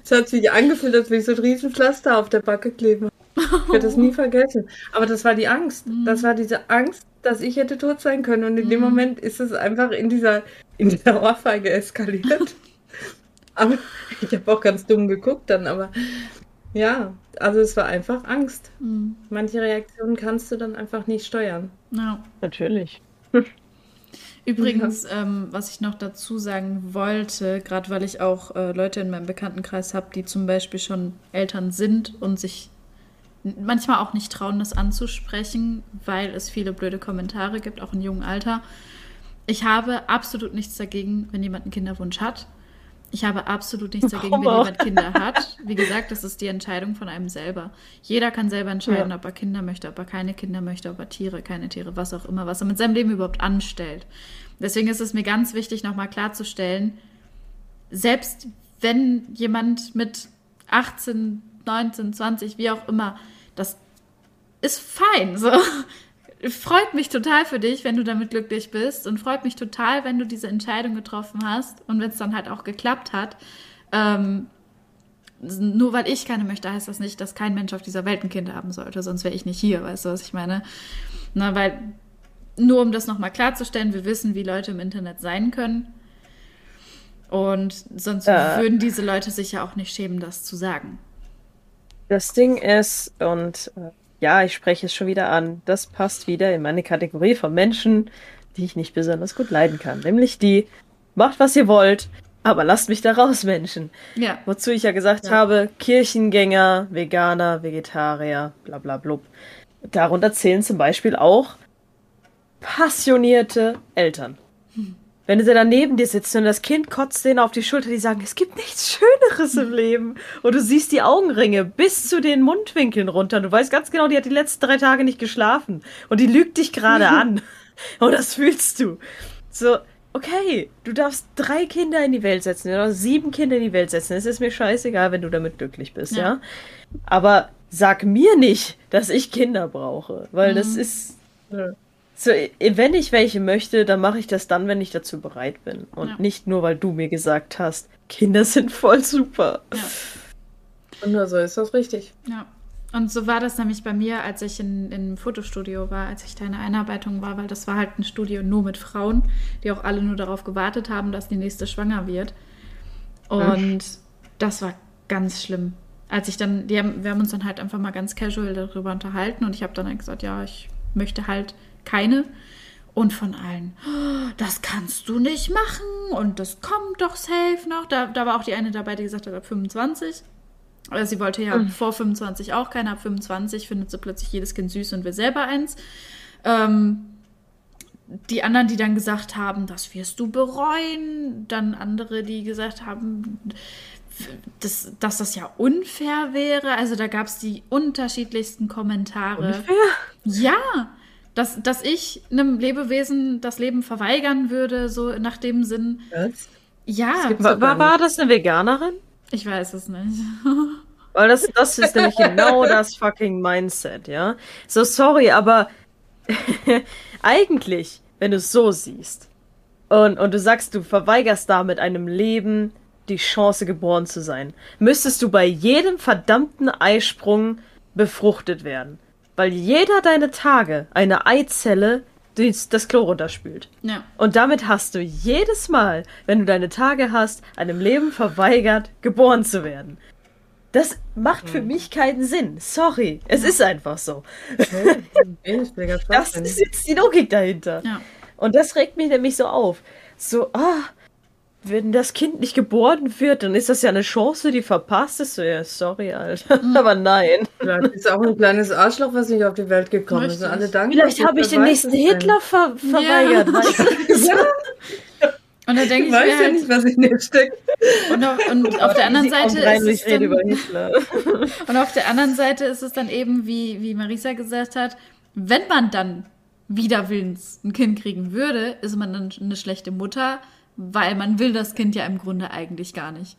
Es hat sich angefühlt, als würde ich so ein Riesenpflaster auf der Backe kleben. Ich werde das nie vergessen. Aber das war die Angst. Das war diese Angst, dass ich hätte tot sein können. Und in dem Moment ist es einfach in dieser, in dieser Ohrfeige eskaliert. Aber ich habe auch ganz dumm geguckt dann, aber ja, also es war einfach Angst. Hm. Manche Reaktionen kannst du dann einfach nicht steuern. Ja. Natürlich. Übrigens, ähm, was ich noch dazu sagen wollte, gerade weil ich auch äh, Leute in meinem Bekanntenkreis habe, die zum Beispiel schon Eltern sind und sich manchmal auch nicht trauen, das anzusprechen, weil es viele blöde Kommentare gibt, auch im jungen Alter. Ich habe absolut nichts dagegen, wenn jemand einen Kinderwunsch hat. Ich habe absolut nichts dagegen, wenn Warum auch? jemand Kinder hat. Wie gesagt, das ist die Entscheidung von einem selber. Jeder kann selber entscheiden, Ja. ob er Kinder möchte, ob er keine Kinder möchte, ob er Tiere, keine Tiere, was auch immer, was er mit seinem Leben überhaupt anstellt. Deswegen ist es mir ganz wichtig, nochmal klarzustellen, selbst wenn jemand mit 18, 19, 20, wie auch immer, das ist fein. So. Freut mich total für dich, wenn du damit glücklich bist und freut mich total, wenn du diese Entscheidung getroffen hast und wenn es dann halt auch geklappt hat. Ähm, nur weil ich keine möchte, heißt das nicht, dass kein Mensch auf dieser Welt ein Kind haben sollte, sonst wäre ich nicht hier, weißt du, was ich meine? Na, weil, nur um das nochmal klarzustellen, wir wissen, wie Leute im Internet sein können. Und sonst Äh. würden diese Leute sich ja auch nicht schämen, das zu sagen. Das Ding ist, und äh, ja, ich spreche es schon wieder an, das passt wieder in meine Kategorie von Menschen, die ich nicht besonders gut leiden kann. Nämlich die, macht was ihr wollt, aber lasst mich da raus, Menschen. Ja, Wozu ich ja gesagt Ja. habe, Kirchengänger, Veganer, Vegetarier, bla bla blub. Darunter zählen zum Beispiel auch passionierte Eltern. Wenn sie dann neben dir sitzen und das Kind kotzt denen auf die Schulter, die sagen, es gibt nichts Schöneres im Leben. Und du siehst die Augenringe bis zu den Mundwinkeln runter. Du weißt ganz genau, die hat die letzten drei Tage nicht geschlafen. Und die lügt dich gerade an. Und das fühlst du. So, okay, du darfst drei Kinder in die Welt setzen oder sieben Kinder in die Welt setzen. Es ist mir scheißegal, wenn du damit glücklich bist, ja. Ja. Aber sag mir nicht, dass ich Kinder brauche, weil das Mhm. ist Ja. So, wenn ich welche möchte, dann mache ich das dann, wenn ich dazu bereit bin. Und Ja. nicht nur, weil du mir gesagt hast, Kinder sind voll super. ja. Und nur so ist das richtig. Ja. Und so war das nämlich bei mir, als ich in, im Fotostudio war, als ich da in der Einarbeitung war, weil das war halt ein Studio nur mit Frauen, die auch alle nur darauf gewartet haben, dass die nächste schwanger wird. Und das war ganz schlimm. Als ich dann, die haben, wir haben uns dann halt einfach mal ganz casual darüber unterhalten und ich habe dann halt gesagt, ja, ich möchte halt keine. Und von allen, "Oh, das kannst du nicht machen und das kommt doch safe noch. Da, da war auch die eine dabei, die gesagt hat, ab 25. Also sie wollte ja vor 25 auch keine, ab 25 findet sie plötzlich jedes Kind süß und will selber eins. Ähm, die anderen, die dann gesagt haben, das wirst du bereuen. Dann andere, die gesagt haben, dass, dass das ja unfair wäre. Also da gab es die unterschiedlichsten Kommentare. Unfair? Ja, dass, dass ich einem Lebewesen das Leben verweigern würde, so nach dem Sinn. Was? Ja, gar war, war das eine Veganerin? ich weiß es nicht. Weil das, das ist nämlich genau das fucking Mindset, ja. So, sorry, aber eigentlich, wenn du es so siehst und, und du sagst, du verweigerst damit einem Leben die Chance, geboren zu sein, müsstest du bei jedem verdammten Eisprung befruchtet werden. Weil jeder deine Tage eine Eizelle die das Klo runterspült. Ja. Und damit hast du jedes Mal, wenn du deine Tage hast, einem Leben verweigert, geboren zu werden. Das macht für mich keinen Sinn. Sorry. Es ist einfach so. Das ist jetzt die Logik dahinter. Ja. Und das regt mich nämlich so auf. So, ah, wenn das Kind nicht geboren wird, dann ist das ja eine Chance, die verpasst ist. So, ja, sorry, Alter. Aber nein. Vielleicht ist auch ein kleines Arschloch, was nicht auf die Welt gekommen ist. Und alle dankbar. Vielleicht habe ich den nächsten? Hitler ver verweigert. Ja. weißt du? Ja. Und da denke Ich ich weiß mir ja halt, nicht, was in dir steckt. und auf, und auf der anderen Seite rein, ist es ich dann, und auf der anderen Seite ist es dann eben, wie, wie Marisa gesagt hat, wenn man dann wider Willens ein Kind kriegen würde, ist man dann eine schlechte Mutter, weil man will das Kind ja im Grunde eigentlich gar nicht.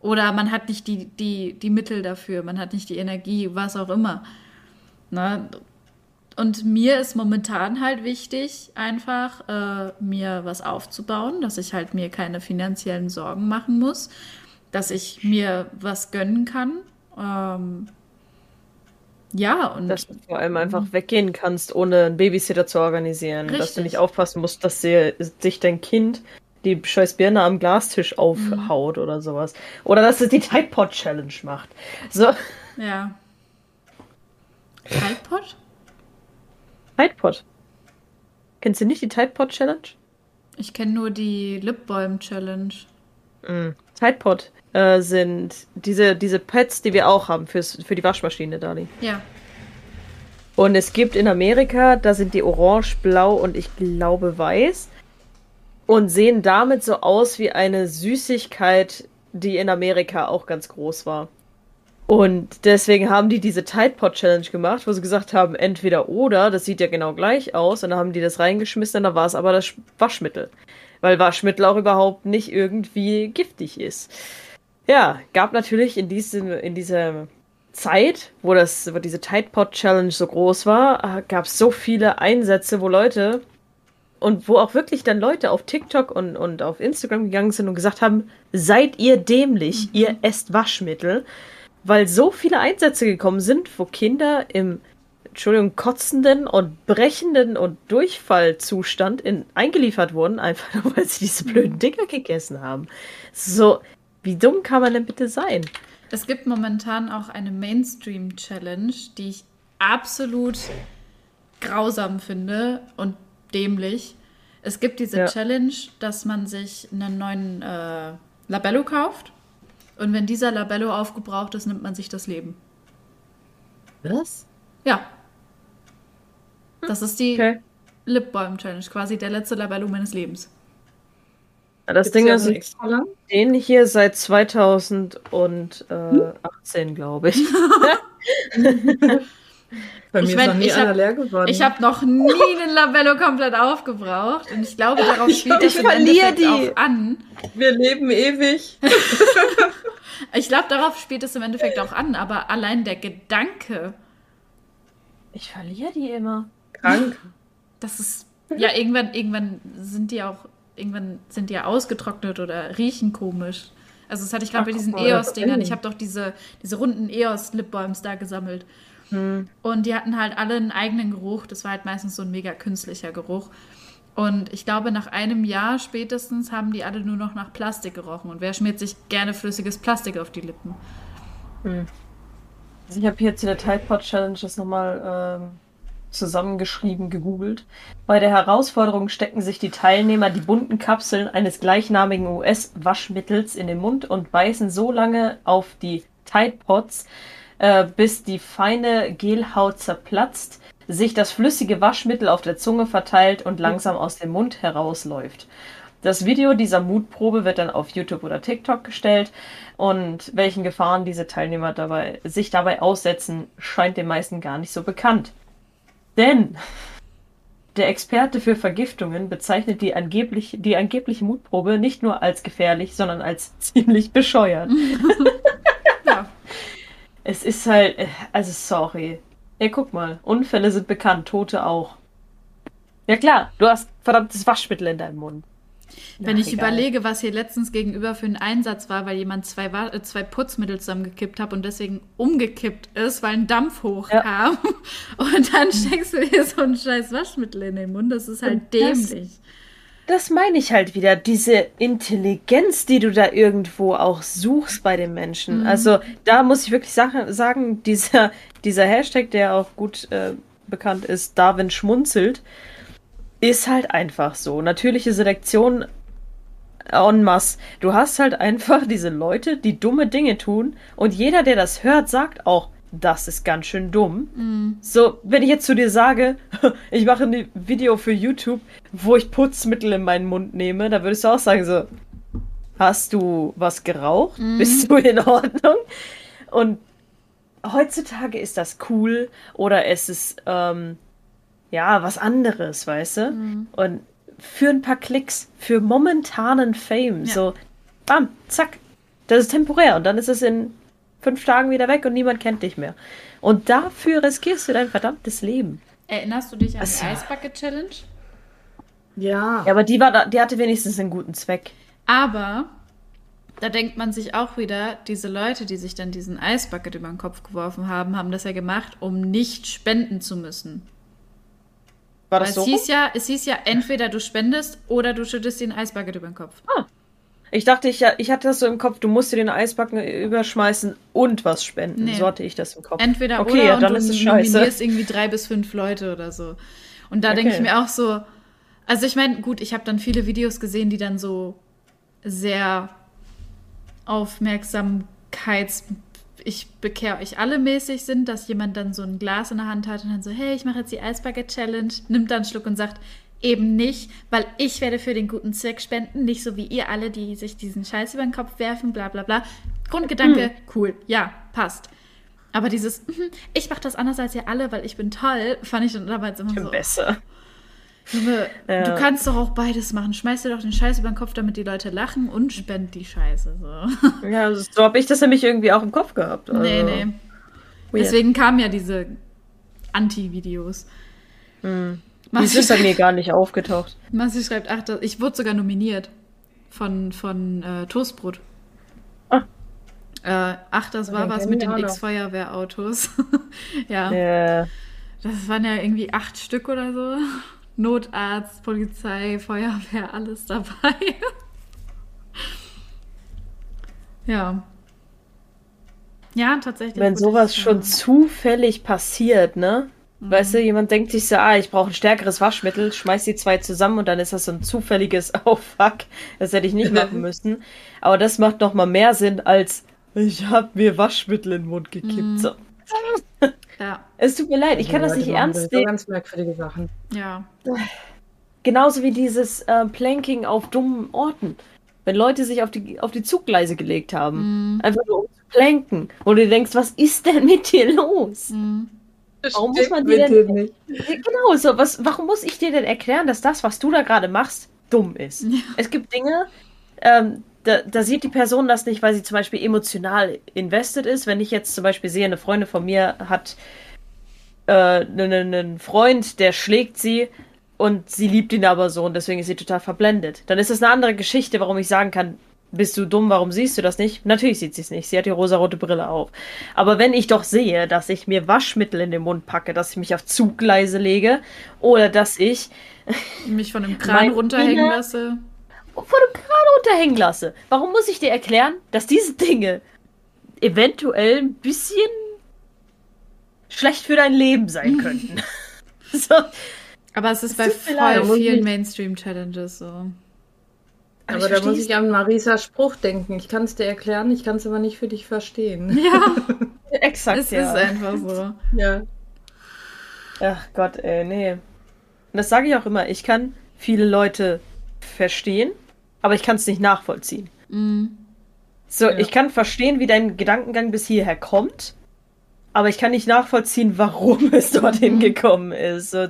Oder man hat nicht die, die, die Mittel dafür, man hat nicht die Energie, was auch immer. Na, und mir ist momentan halt wichtig, einfach äh, mir was aufzubauen, dass ich halt mir keine finanziellen Sorgen machen muss, dass ich mir was gönnen kann. Ähm, ja, und Dass du vor allem einfach weggehen kannst, ohne einen Babysitter zu organisieren. Dass du Richtig. nicht aufpassen musst, dass dir, sich dein Kind die scheiß Birne am Glastisch aufhaut oder sowas. Oder dass es die Tide Pod Challenge macht. So, ja. Tide Pod. Kennst du nicht die Tide Pod Challenge? Ich kenne nur die Lipbalm Challenge. Mhm. Tide Pod äh, sind diese, diese Pads, die wir auch haben fürs, für die Waschmaschine, Dani. Ja. Und es gibt in Amerika, da sind die orange, blau und ich glaube weiß. Und sehen damit so aus wie eine Süßigkeit, die in Amerika auch ganz groß war. Und deswegen haben die diese Tide Pod Challenge gemacht, wo sie gesagt haben, entweder oder, das sieht ja genau gleich aus. Und dann haben die das reingeschmissen, und da war es aber das Waschmittel. Weil Waschmittel auch überhaupt nicht irgendwie giftig ist. Ja, gab natürlich in, diesem, in dieser Zeit, wo, das, wo diese Tide Pod Challenge so groß war, gab es so viele Einsätze, wo Leute und wo auch wirklich dann Leute auf TikTok und, und auf Instagram gegangen sind und gesagt haben, seid ihr dämlich, ihr esst Waschmittel, weil so viele Einsätze gekommen sind, wo Kinder im Entschuldigung, kotzenden und brechenden und Durchfallzustand in, eingeliefert wurden, einfach nur, weil sie diese blöden Dinger gegessen haben. So, wie dumm kann man denn bitte sein? Es gibt momentan auch eine Mainstream-Challenge, die ich absolut grausam finde und dämlich. Es gibt diese Ja. Challenge, dass man sich einen neuen äh, Labello kauft und wenn dieser Labello aufgebraucht ist, nimmt man sich das Leben. Was? Ja. Das ist die Okay. Lipbalm Challenge, quasi der letzte Labello meines Lebens. Das Gibt's Ding ja ist, lang? den hier seit 2018, glaube ich. Bei Ich mir mein, ist noch nie ich hab- einer leer geworden. Ich habe noch nie einen Labello komplett aufgebraucht und ich glaube, darauf spielt ich es im verliere Endeffekt die. auch an. Wir leben ewig. Ich glaube, darauf spielt es im Endeffekt auch an, aber allein der Gedanke, Ich verliere die immer. Krank. dass es ja irgendwann, irgendwann sind die auch, irgendwann sind die ja ausgetrocknet oder riechen komisch. Also das hatte ich gerade bei diesen EOS-Dingern. Ich habe doch diese, diese runden EOS-Lipbalms da gesammelt. Hm. Und die hatten halt alle einen eigenen Geruch. Das war halt meistens so ein mega künstlicher Geruch. Und ich glaube, nach einem Jahr spätestens haben die alle nur noch nach Plastik gerochen. Und wer schmiert sich gerne flüssiges Plastik auf die Lippen? Also ich habe hier zu der Tide Pod Challenge das nochmal ähm, zusammengeschrieben, gegoogelt. Bei der Herausforderung stecken sich die Teilnehmer die bunten Kapseln eines gleichnamigen US-Waschmittels in den Mund und beißen so lange auf die Tide Pods, äh, bis die feine Gelhaut zerplatzt, sich das flüssige Waschmittel auf der Zunge verteilt und langsam aus dem Mund herausläuft. Das Video dieser Mutprobe wird dann auf YouTube oder TikTok gestellt und welchen Gefahren diese Teilnehmer dabei, sich dabei aussetzen, scheint den meisten gar nicht so bekannt. Denn der Experte für Vergiftungen bezeichnet die, angeblich, die angebliche Mutprobe nicht nur als gefährlich, sondern als ziemlich bescheuert. Ja. Es ist halt, also sorry. Ja, guck mal, Unfälle sind bekannt, Tote auch. Ja klar, du hast verdammtes Waschmittel in deinem Mund. Wenn Ach, ich egal. überlege, was hier letztens gegenüber für einen Einsatz war, weil jemand zwei, äh, zwei Putzmittel zusammengekippt hat und deswegen umgekippt ist, weil ein Dampf hochkam. Und dann steckst du dir so ein scheiß Waschmittel in den Mund. Das ist halt Und das- dämlich. Das meine ich halt wieder, diese Intelligenz, die du da irgendwo auch suchst bei den Menschen. Also da muss ich wirklich sagen, sagen dieser, dieser Hashtag, der auch gut äh, bekannt ist, Darwin schmunzelt, ist halt einfach so. Natürliche Selektion en masse. Du hast halt einfach diese Leute, die dumme Dinge tun und jeder, der das hört, sagt auch, das ist ganz schön dumm. So, wenn ich jetzt zu dir sage, ich mache ein Video für YouTube, wo ich Putzmittel in meinen Mund nehme, da würdest du auch sagen so, hast du was geraucht? Bist du in Ordnung? Und heutzutage ist das cool oder es ist ähm, ja was anderes, weißt du? Und für ein paar Klicks, für momentanen Fame, Ja. so bam, zack, das ist temporär und dann ist es in fünf Tagen wieder weg und niemand kennt dich mehr. Und dafür riskierst du dein verdammtes Leben. Erinnerst du dich an Also- die Ice Bucket Challenge? Ja. Ja, aber die war da, die hatte wenigstens einen guten Zweck. Aber da denkt man sich auch wieder, diese Leute, die sich dann diesen Eisbucket über den Kopf geworfen haben, haben das ja gemacht, um nicht spenden zu müssen. War Weil das es so? hieß ja, es hieß ja, entweder du spendest oder du schüttest dir ein Eisbucket über den Kopf. Ich dachte, ich, ich hatte das so im Kopf, du musst dir den Eisbacken überschmeißen und was spenden. Nee. So hatte ich das im Kopf. Entweder okay, oder ja, und dann du ist es scheiße. nominierst irgendwie drei bis fünf Leute oder so. Und da denke ich Okay. mir auch so, also ich meine, gut, ich habe dann viele Videos gesehen, die dann so sehr Aufmerksamkeits ich bekehre euch alle mäßig sind, dass jemand dann so ein Glas in der Hand hat und dann so, hey, ich mache jetzt die Eisbucket Challenge, nimmt dann einen Schluck und sagt, eben nicht, weil ich werde für den guten Zweck spenden, nicht so wie ihr alle, die sich diesen Scheiß über den Kopf werfen, bla bla bla. Grundgedanke, Hm. cool, ja, passt. Aber dieses, mhm, ich mache das anders als ihr alle, weil ich bin toll, fand ich dann damals immer so. Besser. Junge, Ja. du kannst doch auch beides machen. Schmeiß dir doch den Scheiß über den Kopf, damit die Leute lachen und spend die Scheiße. So. Ja, so habe ich das nämlich irgendwie auch im Kopf gehabt. Also, Nee, nee. weird. Deswegen kamen ja diese Anti-Videos. Hm. Die sind bei mir gar nicht aufgetaucht. Massi schreibt, ach, das, ich wurde sogar nominiert von, von äh, Toastbrot. Ah. Äh, ach, das war was mit den. X-Feuerwehrautos. ja, Ja. das waren ja irgendwie acht Stück oder so. Notarzt, Polizei, Feuerwehr, alles dabei. ja. Ja, tatsächlich. Wenn sowas schon äh, zufällig passiert, ne? Weißt du, jemand denkt sich so, ah, ich brauche ein stärkeres Waschmittel, schmeißt die zwei zusammen und dann ist das so ein zufälliges Oh fuck, das hätte ich nicht machen müssen. Aber das macht noch mal mehr Sinn als ich habe mir Waschmittel in den Mund gekippt. So. Ja, Es tut mir leid, ich kann das Leute nicht ernst nehmen. ganz merkwürdige Sachen. ja. Genauso wie dieses äh, Planking auf dummen Orten. Wenn Leute sich auf die, auf die Zuggleise gelegt haben. Mhm. Einfach nur um zu planken. Und du denkst, was ist denn mit dir los? Mhm. Warum muss man Bitte denn- nicht. Ja, Genau, so, was, warum muss ich dir denn erklären, dass das, was du da gerade machst, dumm ist? Es gibt Dinge, ähm, da, da sieht die Person das nicht, weil sie zum Beispiel emotional invested ist. Wenn ich jetzt zum Beispiel sehe, eine Freundin von mir hat äh, einen, einen Freund, der schlägt sie und sie liebt ihn aber so und deswegen ist sie total verblendet. Dann ist das eine andere Geschichte, warum ich sagen kann, bist du dumm, warum siehst du das nicht? Natürlich sieht sie es nicht. Sie hat die rosarote Brille auf. Aber wenn ich doch sehe, dass ich mir Waschmittel in den Mund packe, dass ich mich auf Zuggleise lege oder dass ich Mich von dem Kran runterhängen Finger- lasse. Vor dem Kran runterhängen lasse, warum muss ich dir erklären, dass diese Dinge eventuell ein bisschen schlecht für dein Leben sein könnten? so. Aber es ist bei leid, voll muss vielen Mainstream-Challenges so. Aber da muss ich an Marisas Spruch denken. Ich kann es dir erklären, ich kann es aber nicht für dich verstehen. Ja, Exakt, es ja. ist einfach so. Ja. Ach Gott, ey, nee. Und das sage ich auch immer. Ich kann viele Leute verstehen, aber ich kann es nicht nachvollziehen. Mhm. So, Ja. ich kann verstehen, wie dein Gedankengang bis hierher kommt, aber ich kann nicht nachvollziehen, warum es dorthin Mhm. gekommen ist. So,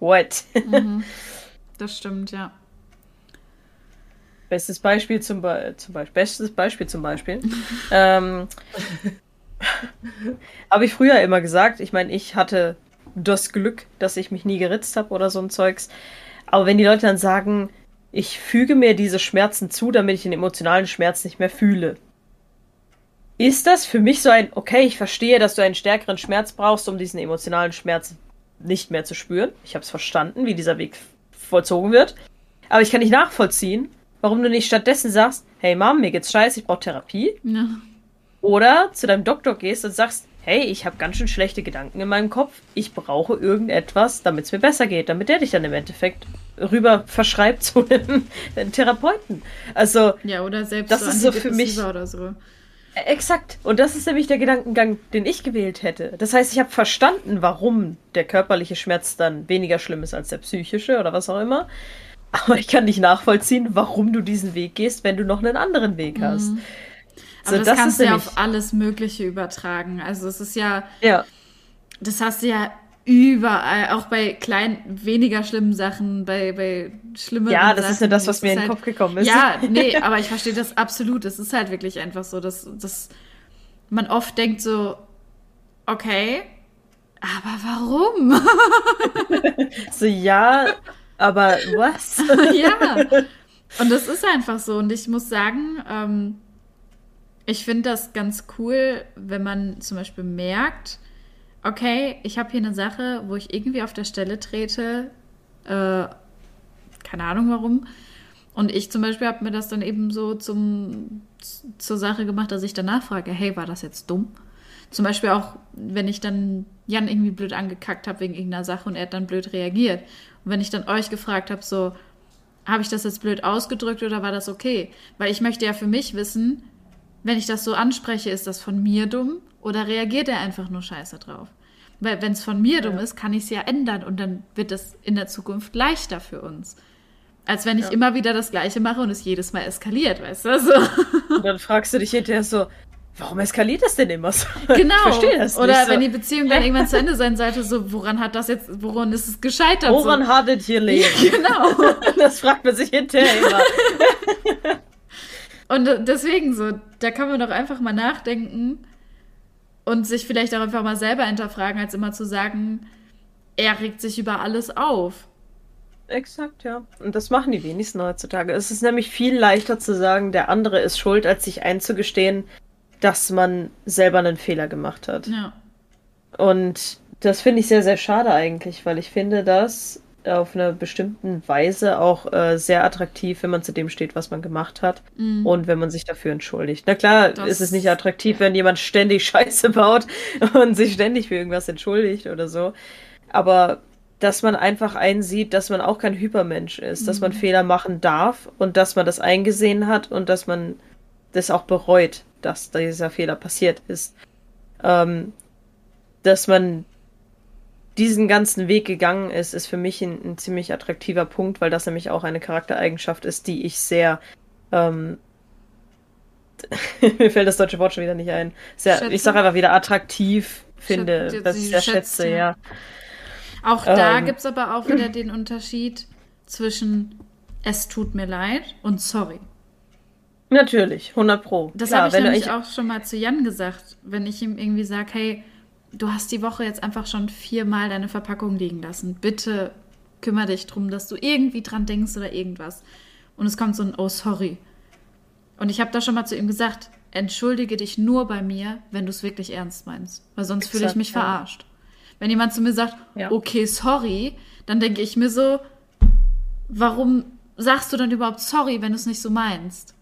what? Mhm. Das stimmt, ja. Bestes Beispiel zum, Be zum Beispiel. Bestes Beispiel zum Beispiel. ähm, habe ich früher immer gesagt. Ich meine, ich hatte das Glück, dass ich mich nie geritzt habe oder so ein Zeugs. Aber wenn die Leute dann sagen, ich füge mir diese Schmerzen zu, damit ich den emotionalen Schmerz nicht mehr fühle. Ist das für mich so ein, okay, ich verstehe, dass du einen stärkeren Schmerz brauchst, um diesen emotionalen Schmerz nicht mehr zu spüren. Ich habe es verstanden, wie dieser Weg vollzogen wird. Aber ich kann nicht nachvollziehen, warum du nicht stattdessen sagst, hey Mom, mir geht's scheiße, ich brauche Therapie. ja. Oder zu deinem Doktor gehst und sagst, hey, ich habe ganz schön schlechte Gedanken in meinem Kopf, ich brauche irgendetwas, damit es mir besser geht, damit der dich dann im Endeffekt rüber verschreibt zu einem, einem Therapeuten. Also, Ja, oder selbst Das so ist so für mich- oder so. Exakt. Und das ist nämlich der Gedankengang, den ich gewählt hätte. Das heißt, ich habe verstanden, warum der körperliche Schmerz dann weniger schlimm ist als der psychische oder was auch immer. Aber ich kann nicht nachvollziehen, warum du diesen Weg gehst, wenn du noch einen anderen Weg hast. Mhm. Aber das, das kannst du ja auf alles Mögliche übertragen. Also es ist ja, ja. Das hast du ja überall, auch bei kleinen, weniger schlimmen Sachen, bei, bei schlimmeren Ja, das Sachen, ist ja das, was mir in den halt, Kopf gekommen ist. Ja, nee, aber ich verstehe das absolut. Es ist halt wirklich einfach so, dass, dass man oft denkt so, okay, aber warum? so, ja, aber was? ja. Und das ist einfach so. Und ich muss sagen, ähm, ich finde das ganz cool, wenn man zum Beispiel merkt, okay, ich habe hier eine Sache, wo ich irgendwie auf der Stelle trete, äh, keine Ahnung warum. Und ich zum Beispiel habe mir das dann eben so zum, zur Sache gemacht, dass ich danach frage, hey, war das jetzt dumm? Zum Beispiel auch, wenn ich dann Jan irgendwie blöd angekackt habe wegen irgendeiner Sache und er hat dann blöd reagiert. Und wenn ich dann euch gefragt habe, so, habe ich das jetzt blöd ausgedrückt oder war das okay? Weil ich möchte ja für mich wissen, wenn ich das so anspreche, ist das von mir dumm oder reagiert er einfach nur scheiße drauf? Weil wenn es von mir ja. dumm ist, kann ich es ja ändern und dann wird es in der Zukunft leichter für uns. Als wenn ich ja. immer wieder das Gleiche mache und es jedes Mal eskaliert, weißt du? So. Und dann fragst du dich hinterher so, warum eskaliert das denn immer so? Genau. Ich verstehe das Oder nicht wenn die Beziehung dann irgendwann zu Ende sein sollte, so, woran hat das jetzt, woran ist es gescheitert? Woran so? hattet ihr Leben? genau. Das fragt man sich hinterher immer. Und deswegen so, da kann man doch einfach mal nachdenken und sich vielleicht auch einfach mal selber hinterfragen, als immer zu sagen, er regt sich über alles auf. Exakt, ja. Und das machen die wenigsten heutzutage. Es ist nämlich viel leichter zu sagen, der andere ist schuld, als sich einzugestehen, dass man selber einen Fehler gemacht hat. Ja. Und das finde ich sehr, sehr schade eigentlich, weil ich finde, dass auf einer bestimmten Weise auch äh, sehr attraktiv, wenn man zu dem steht, was man gemacht hat mm. und wenn man sich dafür entschuldigt. Na klar, das ist es nicht attraktiv, wenn jemand ständig Scheiße baut und sich ständig für irgendwas entschuldigt oder so. Aber dass man einfach einsieht, dass man auch kein Hypermensch ist, mm. dass man mhm. Fehler machen darf und dass man das eingesehen hat und dass man das auch bereut, dass dieser Fehler passiert ist. Ähm, dass man diesen ganzen Weg gegangen ist, ist für mich ein, ein, ziemlich attraktiver Punkt, weil das nämlich auch eine Charaktereigenschaft ist, die ich sehr. Ähm, mir fällt das deutsche Wort schon wieder nicht ein. Sehr, ich sage einfach wieder attraktiv finde, Schätze, dass ich sehr schätze, ja. Auch da ähm, gibt es aber auch wieder den Unterschied zwischen es tut mir leid und sorry. Natürlich, 100 Pro. Das habe ich nämlich ich... auch schon mal zu Jan gesagt, wenn ich ihm irgendwie sage, hey, du hast die Woche jetzt einfach schon viermal deine Verpackung liegen lassen. Bitte kümmere dich drum, dass du irgendwie dran denkst oder irgendwas. Und es kommt so ein Oh, sorry. Und ich habe da schon mal zu ihm gesagt, entschuldige dich nur bei mir, wenn du es wirklich ernst meinst. Weil sonst fühle ich mich ja. verarscht. Wenn jemand zu mir sagt, ja. okay, sorry, dann denke ich mir so, warum sagst du dann überhaupt sorry, wenn du es nicht so meinst?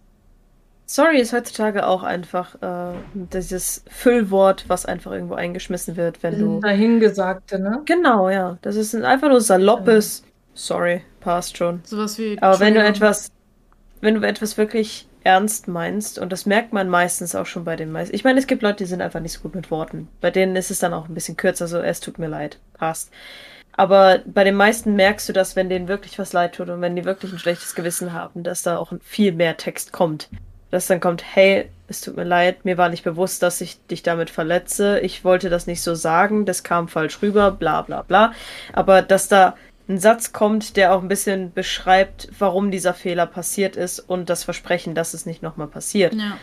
Sorry ist heutzutage auch einfach äh, dieses Füllwort, was einfach irgendwo eingeschmissen wird, wenn du. Dahingesagte, ne? Genau, ja. Das ist einfach nur saloppes. Ja. Sorry, passt schon. Sowas wie. Aber wenn du etwas, wenn du etwas wirklich ernst meinst, und das merkt man meistens auch schon bei den meisten. Ich meine, es gibt Leute, die sind einfach nicht so gut mit Worten. Bei denen ist es dann auch ein bisschen kürzer, so es tut mir leid. Passt. Aber bei den meisten merkst du das, wenn denen wirklich was leid tut und wenn die wirklich ein schlechtes Gewissen haben, dass da auch viel mehr Text kommt dass dann kommt, hey, es tut mir leid, mir war nicht bewusst, dass ich dich damit verletze. Ich wollte das nicht so sagen, das kam falsch rüber, bla bla bla. Aber dass da ein Satz kommt, der auch ein bisschen beschreibt, warum dieser Fehler passiert ist und das Versprechen, dass es nicht nochmal passiert. Ja.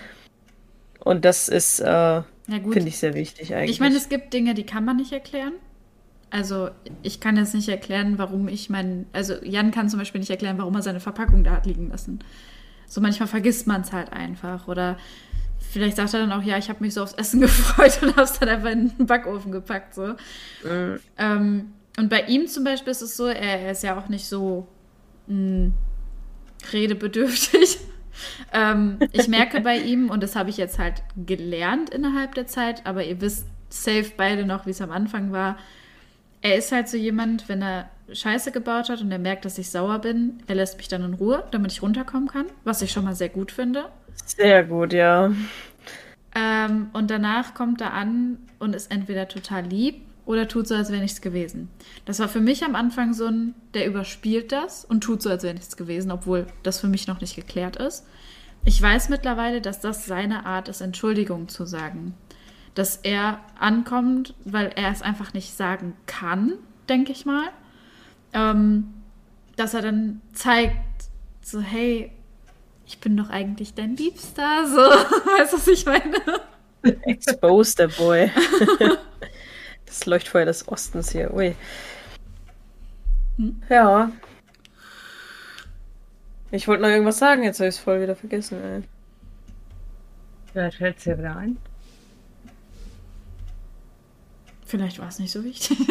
Und das ist, äh, finde ich sehr wichtig eigentlich. Ich meine, es gibt Dinge, die kann man nicht erklären. Also ich kann jetzt nicht erklären, warum ich meinen, also Jan kann zum Beispiel nicht erklären, warum er seine Verpackung da hat liegen lassen so manchmal vergisst man es halt einfach. Oder vielleicht sagt er dann auch, ja, ich habe mich so aufs Essen gefreut und habe es dann einfach in den Backofen gepackt. So. Mhm. Ähm, und bei ihm zum Beispiel ist es so, er, er ist ja auch nicht so mh, hm, redebedürftig. ähm, ich merke bei ihm, und das habe ich jetzt halt gelernt innerhalb der Zeit, aber ihr wisst safe beide noch, wie es am Anfang war. Er ist halt so jemand, wenn er Scheiße gebaut hat und er merkt, dass ich sauer bin, er lässt mich dann in Ruhe, damit ich runterkommen kann, was ich schon mal sehr gut finde. Sehr gut, ja. Ähm, und danach kommt er an und ist entweder total lieb oder tut so, als wäre nichts gewesen. Das war für mich am Anfang so ein, der überspielt das und tut so, als wäre nichts gewesen, obwohl das für mich noch nicht geklärt ist. Ich weiß mittlerweile, dass das seine Art ist, Entschuldigung zu sagen. Dass er ankommt, weil er es einfach nicht sagen kann, denke ich mal. Ähm, dass er dann zeigt, so, hey, ich bin doch eigentlich dein Liebster. So, weißt du, was ich meine? Expose the boy. das Leuchtfeuer des Ostens hier. Ui. Hm? Ja. Ich wollte noch irgendwas sagen, jetzt habe ich es voll wieder vergessen, ey. Vielleicht fällt es dir wieder ein. Vielleicht war es nicht so wichtig.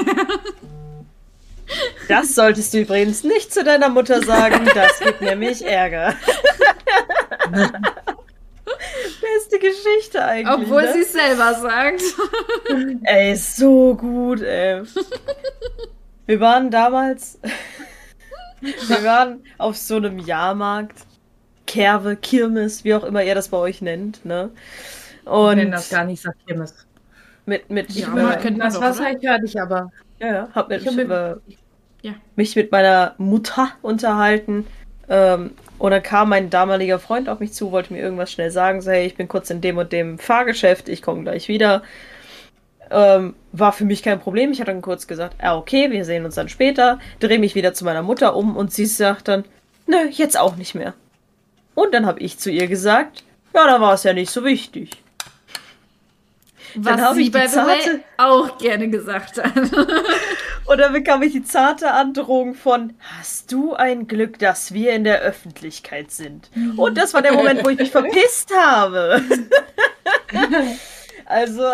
Das solltest du übrigens nicht zu deiner Mutter sagen, das gibt nämlich Ärger. Beste Geschichte eigentlich. Obwohl ne? sie es selber sagt. Ey, so gut, ey. Wir waren damals. Wir waren auf so einem Jahrmarkt. Kerwe, Kirmes, wie auch immer ihr das bei euch nennt, ne? Und. Ich nenne das gar nicht, sag Kirmes. Mit, mit, ja, äh, das Wasser höre ich aber. Ja, ja, hab mit, ich hab mit, äh, ja. mich mit meiner Mutter unterhalten. Ähm, und dann kam mein damaliger Freund auf mich zu, wollte mir irgendwas schnell sagen, so, hey, ich bin kurz in dem und dem Fahrgeschäft, ich komme gleich wieder. Ähm, war für mich kein Problem. Ich hatte dann kurz gesagt, ja, okay, wir sehen uns dann später. Drehe mich wieder zu meiner Mutter um und sie sagt dann, nö, jetzt auch nicht mehr. Und dann habe ich zu ihr gesagt, ja, da war es ja nicht so wichtig. Was sie bei zarte... auch gerne gesagt hat. und dann bekam ich die zarte Androhung von, hast du ein Glück, dass wir in der Öffentlichkeit sind? Und das war der Moment, wo ich mich verpisst habe. also,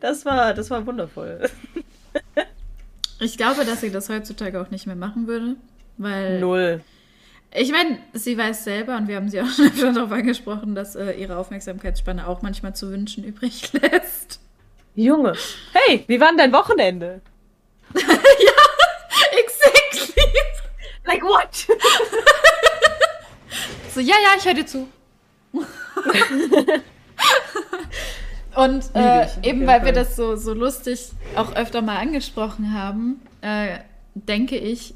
das war, das war wundervoll. Ich glaube, dass sie das heutzutage auch nicht mehr machen würde, weil. Null. Ich meine, sie weiß selber, und wir haben sie auch schon darauf angesprochen, dass äh, ihre Aufmerksamkeitsspanne auch manchmal zu wünschen übrig lässt. Junge, hey, wie war denn dein Wochenende? ja, exactly. Like what? so, ja, ja, ich höre dir zu. und äh, eben weil wir das so, so lustig auch öfter mal angesprochen haben, äh, denke ich,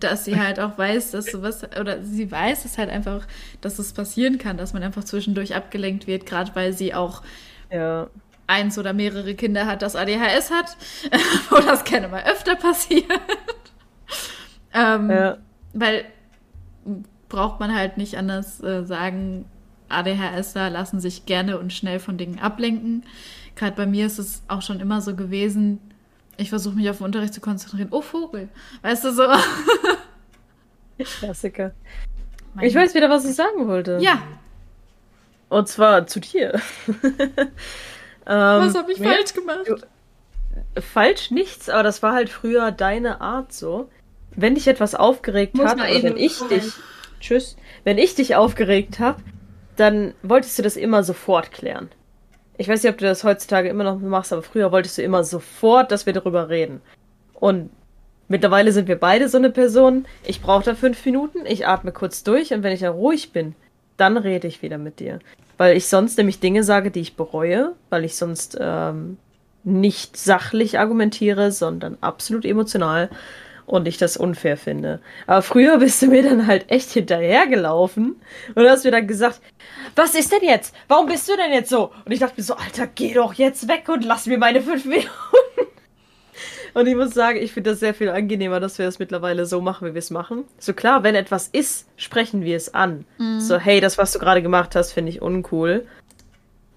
dass sie halt auch weiß, dass sowas, oder sie weiß es halt einfach, dass es passieren kann, dass man einfach zwischendurch abgelenkt wird, gerade weil sie auch ja. Eins oder mehrere Kinder hat, das ADHS hat, wo das gerne mal öfter passiert. ähm, ja. Weil braucht man halt nicht anders äh, sagen, ADHSer lassen sich gerne und schnell von Dingen ablenken. Gerade bei mir ist es auch schon immer so gewesen, ich versuche mich auf den Unterricht zu konzentrieren. Oh, Vogel. Weißt du so? Klassiker. Mein ich weiß wieder, was ich sagen wollte. Ja. Und zwar zu dir. Ähm, was habe ich falsch gemacht? Falsch nichts, aber das war halt früher deine Art so. Wenn dich etwas aufgeregt Muss hat, oder wenn ich dich. Tschüss. Wenn ich dich aufgeregt habe, dann wolltest du das immer sofort klären. Ich weiß nicht, ob du das heutzutage immer noch machst, aber früher wolltest du immer sofort, dass wir darüber reden. Und mittlerweile sind wir beide so eine Person. Ich brauche da fünf Minuten, ich atme kurz durch und wenn ich dann ruhig bin, dann rede ich wieder mit dir. Weil ich sonst nämlich Dinge sage, die ich bereue, weil ich sonst ähm, nicht sachlich argumentiere, sondern absolut emotional und ich das unfair finde. Aber früher bist du mir dann halt echt hinterhergelaufen und hast mir dann gesagt, was ist denn jetzt? Warum bist du denn jetzt so? Und ich dachte mir so, Alter, geh doch jetzt weg und lass mir meine fünf Minuten. Und ich muss sagen, ich finde das sehr viel angenehmer, dass wir das mittlerweile so machen, wie wir es machen. So klar, wenn etwas ist, sprechen wir es an. Mhm. So, hey, das, was du gerade gemacht hast, finde ich uncool.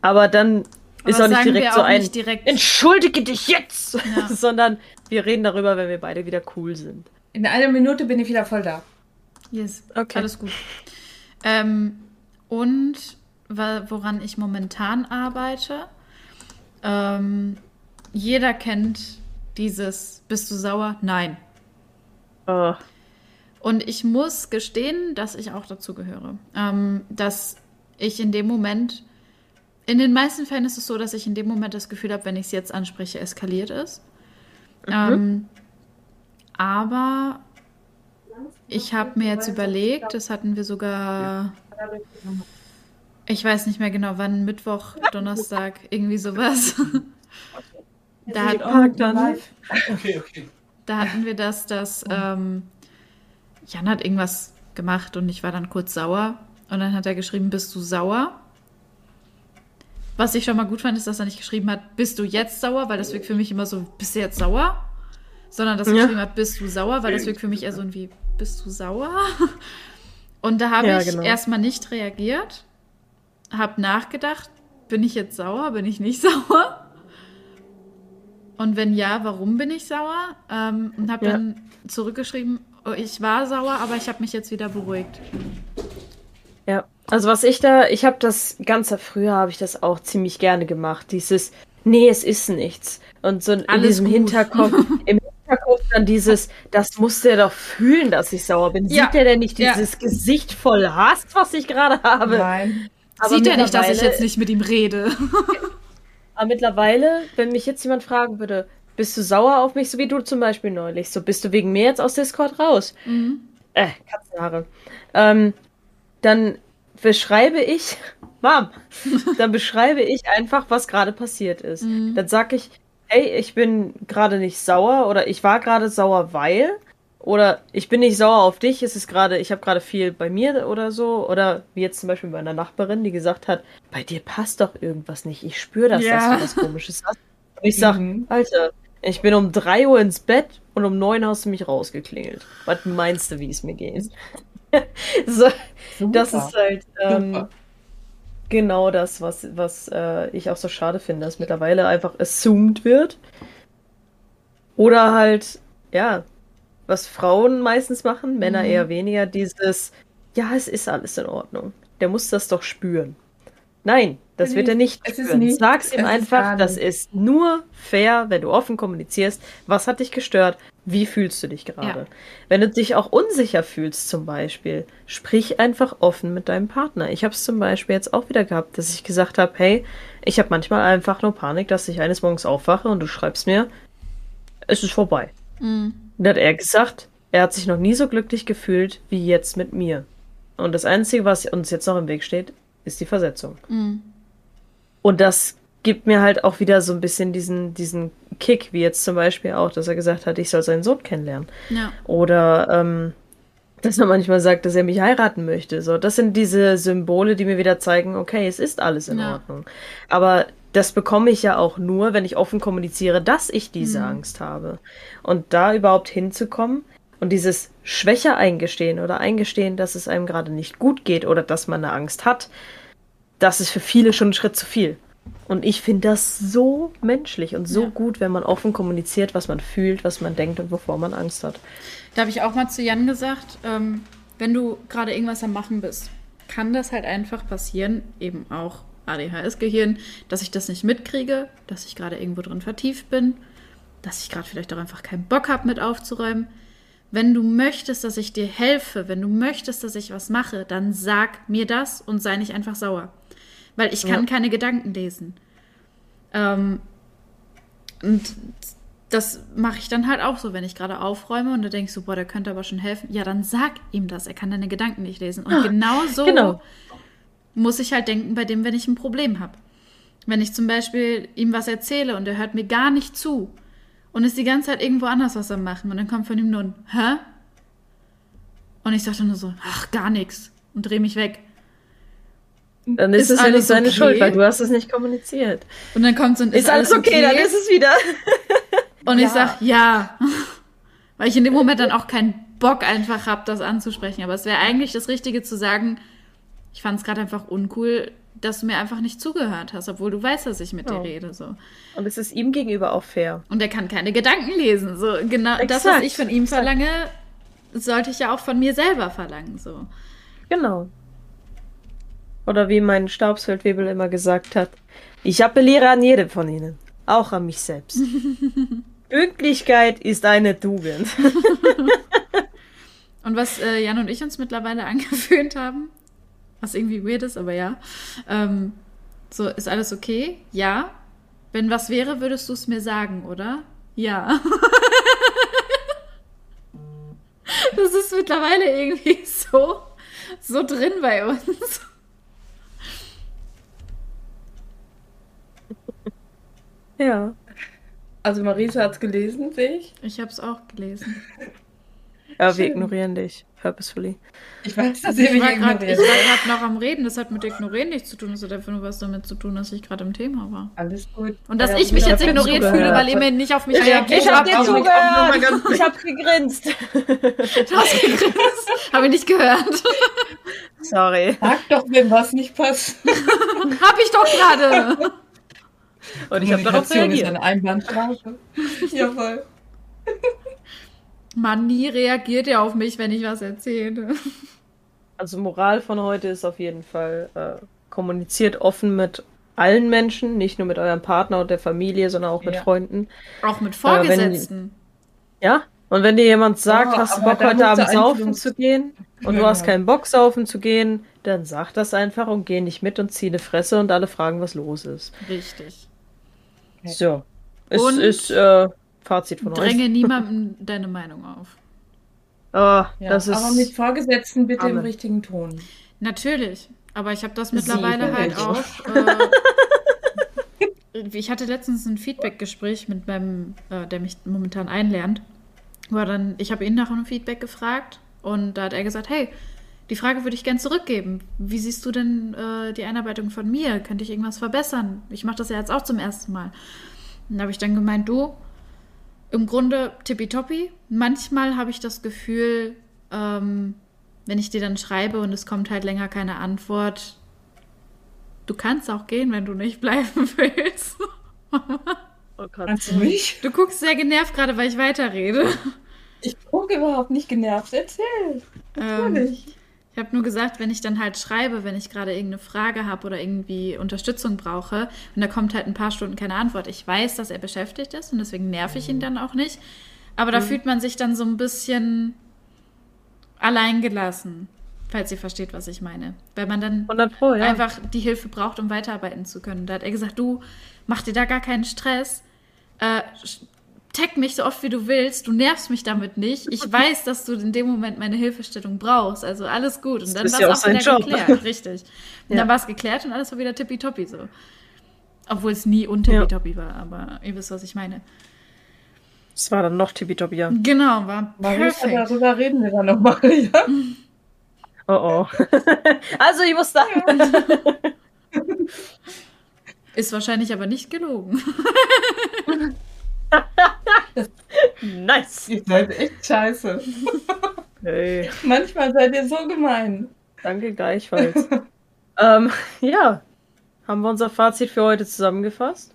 Aber dann Aber ist auch nicht direkt so ein, direkt... entschuldige dich jetzt, ja. sondern wir reden darüber, wenn wir beide wieder cool sind. In einer Minute bin ich wieder voll da. Yes, okay. Alles gut. Ähm, und woran ich momentan arbeite, ähm, jeder kennt dieses Bist du sauer? Nein. Oh. Und ich muss gestehen, dass ich auch dazu gehöre. Ähm, dass ich in dem Moment, in den meisten Fällen ist es so, dass ich in dem Moment das Gefühl habe, wenn ich es jetzt anspreche, eskaliert ist. Mhm. Ähm, aber ich habe mir jetzt überlegt, das hatten wir sogar Ich weiß nicht mehr genau, wann, Mittwoch, Donnerstag, irgendwie sowas. Da, hat, Park dann. Okay, okay. da hatten wir das, dass ähm, Jan hat irgendwas gemacht und ich war dann kurz sauer. Und dann hat er geschrieben, bist du sauer? Was ich schon mal gut fand, ist, dass er nicht geschrieben hat, bist du jetzt sauer? Weil das wirkt für mich immer so, bist du jetzt sauer? Sondern dass er Ja. geschrieben hat, bist du sauer? Weil das wirkt für mich eher so irgendwie, bist du sauer? Und da habe Ja, ich genau. erstmal nicht reagiert, habe nachgedacht, bin ich jetzt sauer? Bin ich nicht sauer? Und wenn ja, warum bin ich sauer? Ähm, und habe Ja. dann zurückgeschrieben, oh, ich war sauer, aber ich habe mich jetzt wieder beruhigt. Ja, also was ich da, ich habe das ganze früher habe ich das auch ziemlich gerne gemacht. Dieses, nee, es ist nichts. Und so in Alles diesem gut. Hinterkopf, im Hinterkopf dann dieses, das muss der doch fühlen, dass ich sauer bin. Ja. Sieht der denn nicht Ja. dieses Gesicht voll Hass, was ich gerade habe? Nein. Aber Sieht er nicht, dass ich jetzt nicht mit ihm rede? Aber mittlerweile, wenn mich jetzt jemand fragen würde, bist du sauer auf mich, so wie du zum Beispiel neulich, so bist du wegen mir jetzt aus Discord raus? Mhm. Äh, Katzenhaare. Ähm, dann beschreibe ich, warm, dann beschreibe ich einfach, was gerade passiert ist. Mhm. Dann sag ich, hey, ich bin gerade nicht sauer oder ich war gerade sauer, weil oder ich bin nicht sauer auf dich, es ist gerade, ich habe gerade viel bei mir oder so oder wie jetzt zum Beispiel bei einer Nachbarin, die gesagt hat, bei dir passt doch irgendwas nicht, ich spüre, dass Ja. das so was Komisches hast. Und ich sag, Mhm. Alter, ich bin um 3 Uhr ins Bett und um 9 hast du mich rausgeklingelt. Was meinst du, wie es mir geht? so, das ist halt ähm, genau das, was, was äh, ich auch so schade finde, dass mittlerweile einfach assumed wird. Oder halt, ja, was Frauen meistens machen, Männer Mhm. eher weniger, dieses, ja, es ist alles in Ordnung. Der muss das doch spüren. Nein, das wird er nicht Es ist spüren. nicht- Sag's ihm einfach, das ist nur fair, wenn du offen kommunizierst. Was hat dich gestört? Wie fühlst du dich gerade? Ja. Wenn du dich auch unsicher fühlst, zum Beispiel, sprich einfach offen mit deinem Partner. Ich habe es zum Beispiel jetzt auch wieder gehabt, dass ich gesagt habe, hey, ich habe manchmal einfach nur Panik, dass ich eines Morgens aufwache und du schreibst mir, es ist vorbei. Mhm. Und hat er gesagt, er hat sich noch nie so glücklich gefühlt wie jetzt mit mir. Und das Einzige, was uns jetzt noch im Weg steht, ist die Versetzung. Mhm. Und das gibt mir halt auch wieder so ein bisschen diesen, diesen Kick, wie jetzt zum Beispiel auch, dass er gesagt hat, ich soll seinen Sohn kennenlernen. Ja. Oder ähm, dass er manchmal sagt, dass er mich heiraten möchte. So, das sind diese Symbole, die mir wieder zeigen, okay, es ist alles in Ja. Ordnung. Aber das bekomme ich ja auch nur, wenn ich offen kommuniziere, dass ich diese Mhm. Angst habe. Und da überhaupt hinzukommen und dieses Schwäche eingestehen oder eingestehen, dass es einem gerade nicht gut geht oder dass man eine Angst hat, das ist für viele schon ein Schritt zu viel. Und ich finde das so menschlich und so Ja. gut, wenn man offen kommuniziert, was man fühlt, was man denkt und wovor man Angst hat. Da habe ich auch mal zu Jan gesagt, ähm, wenn du gerade irgendwas am Machen bist, kann das halt einfach passieren, eben auch ADHS-Gehirn, dass ich das nicht mitkriege, dass ich gerade irgendwo drin vertieft bin, dass ich gerade vielleicht auch einfach keinen Bock habe, mit aufzuräumen. Wenn du möchtest, dass ich dir helfe, wenn du möchtest, dass ich was mache, dann sag mir das und sei nicht einfach sauer. Weil ich kann Ja. keine Gedanken lesen. Ähm, und das mache ich dann halt auch so, wenn ich gerade aufräume und da denkst du, boah, der könnte aber schon helfen. Ja, dann sag ihm das. Er kann deine Gedanken nicht lesen. Und genau so genau. Muss ich halt denken bei dem, wenn ich ein Problem habe. Wenn ich zum Beispiel ihm was erzähle und er hört mir gar nicht zu und ist die ganze Zeit irgendwo anders was am Machen und dann kommt von ihm nur ein Hä? Und ich sage dann nur so, ach, gar nichts und drehe mich weg. Dann ist, Ist es ja nicht alles seine okay? Schuld, weil du hast es nicht kommuniziert. Und dann kommt so ein Ist, alles okay, dann ist es wieder. Und ich Ja. sag ja. Weil ich in dem Moment dann auch keinen Bock einfach habe, das anzusprechen. Aber es wäre eigentlich das Richtige zu sagen, ich fand es gerade einfach uncool, dass du mir einfach nicht zugehört hast, obwohl du weißt, dass ich mit Ja. dir rede. So. Und es ist ihm gegenüber auch fair. Und er kann keine Gedanken lesen. So, genau das, was Exakt, ich von ihm exakt. verlange, sollte ich ja auch von mir selber verlangen. So. Genau. Oder wie mein Staubsfeldwebel immer gesagt hat, ich appelliere an jedem von ihnen, auch an mich selbst. Pünktlichkeit ist eine Tugend. Und was äh, Jan und ich uns mittlerweile angewöhnt haben, was irgendwie weird ist, aber ja. Ähm, so, ist alles okay? Ja. Wenn was wäre, würdest du es mir sagen, oder? Ja. das ist mittlerweile irgendwie so, so drin bei uns. Ja. Also Marisa hat es gelesen, sehe ich. Ich habe es auch gelesen. Ja, Schön. wir ignorieren dich. Purposefully. Ich weiß, dass Also ihr ich mich war gerade ignoriert. noch am Reden. Das hat mit Ignorieren nichts zu tun. Das hat einfach nur was damit zu tun, dass ich gerade im Thema war. Alles gut. Und dass Ja, ich mich ich jetzt ignoriert fühle, weil ihr mir nicht auf mich ja, reagiert ich hab habt. dir zugehört. Ich hab gegrinst. Du hast gegrinst. Habe ich nicht gehört. Sorry. Sag doch, wenn was nicht passt. Hab ich doch gerade. Und ich habe darauf Kommunikation ist reagiert. eine Einbahnstraße. Jawohl. Mann, nie reagiert er auf mich, wenn ich was erzähle. Also Moral von heute ist auf jeden Fall, äh, kommuniziert offen mit allen Menschen, nicht nur mit eurem Partner und der Familie, sondern auch mit Ja. Freunden. Auch mit wenn- Vorgesetzten. Ja? Und wenn dir jemand sagt, Ja, hast du Bock heute du Abend saufen zu gehen und du Ja. hast keinen Bock saufen zu gehen, dann sag das einfach und geh nicht mit und zieh eine Fresse und alle fragen, was los ist. Richtig. So. Es Und ist äh, Fazit von euch. Dränge niemandem deine Meinung auf. Ah, Ja, das ist aber mit Vorgesetzten bitte im Amen. richtigen Ton. Natürlich. Aber ich habe das Sie mittlerweile halt bitte. auch. Äh, ich hatte letztens ein Feedback-Gespräch mit meinem, äh, der mich momentan einlernt. War dann, ich habe ihn nach einem Feedback gefragt und da hat er gesagt, hey, die Frage würde ich gern zurückgeben. Wie siehst du denn äh, die Einarbeitung von mir? Könnte ich irgendwas verbessern? Ich mache das ja jetzt auch zum ersten Mal. Und da habe ich dann gemeint, du, im Grunde tippitoppi. Manchmal habe ich das Gefühl, ähm, wenn ich dir dann schreibe und es kommt halt länger keine Antwort, du kannst auch gehen, wenn du nicht bleiben willst. Oh Gott. Kannst du mich? Du guckst sehr genervt gerade, weil ich weiterrede. Ich gucke überhaupt nicht genervt. Erzähl. Ähm, Natürlich. Ich habe nur gesagt, wenn ich dann halt schreibe, wenn ich gerade irgendeine Frage habe oder irgendwie Unterstützung brauche und da kommt halt ein paar Stunden keine Antwort. Ich weiß, dass er beschäftigt ist und deswegen nerv ich ihn dann auch nicht. Aber da fühlt man sich dann so ein bisschen alleingelassen, falls ihr versteht, was ich meine. Weil man dann 100 Pro, ja. einfach die Hilfe braucht, um weiterarbeiten zu können. Da hat er gesagt, du mach dir da gar keinen Stress. Äh, tag mich so oft wie du willst, du nervst mich damit nicht. Ich weiß, dass du in dem Moment meine Hilfestellung brauchst. Also alles gut. Und dann war ja es auch wieder Job. geklärt. Richtig. Und Ja. dann war es geklärt und alles war wieder tippitoppi so. Obwohl es nie untippitoppi war, aber ihr wisst, was ich meine. Das war dann noch tippitoppi, ja. Genau, war perfekt. darüber reden wir dann nochmal. Ja? Oh oh. also ich muss sagen, Ist wahrscheinlich aber nicht gelogen. Nice. Ihr seid echt scheiße. Hey, Manchmal seid ihr so gemein. danke gleichfalls. ähm, ja, haben wir unser Fazit für heute zusammengefasst?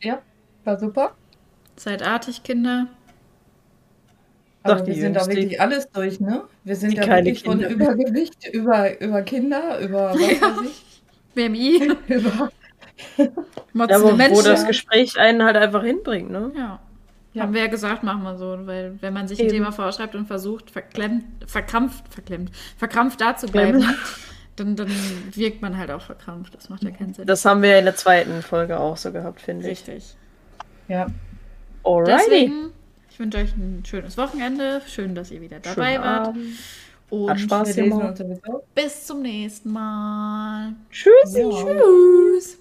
Ja, war super. Seid artig, Kinder. Aber Doch, die wir sind auch Jüngste. wirklich alles durch, ne? Wir sind da wirklich von Kinder. Übergewicht über, über Kinder, über was weiß ich, BMI. über Ja, aber wo Menschen. das Gespräch einen halt einfach hinbringt, ne? Ja. Ja. Haben wir ja gesagt, machen wir so, weil wenn man sich ein Eben. Thema vorschreibt und versucht, verklemmt, verkrampft, verklemmt, verkrampft da zu bleiben, dann, dann wirkt man halt auch verkrampft. Das macht ja keinen Sinn. Das haben wir in der zweiten Folge auch so gehabt, finde ich. Richtig. Ja, Alrighty. Deswegen, ich wünsche euch ein schönes Wochenende. Schön, dass ihr wieder dabei Schönen wart. Abend. Und Hat Spaß gemacht. bis zum nächsten Mal. Tschüssi. Ja. Tschüss.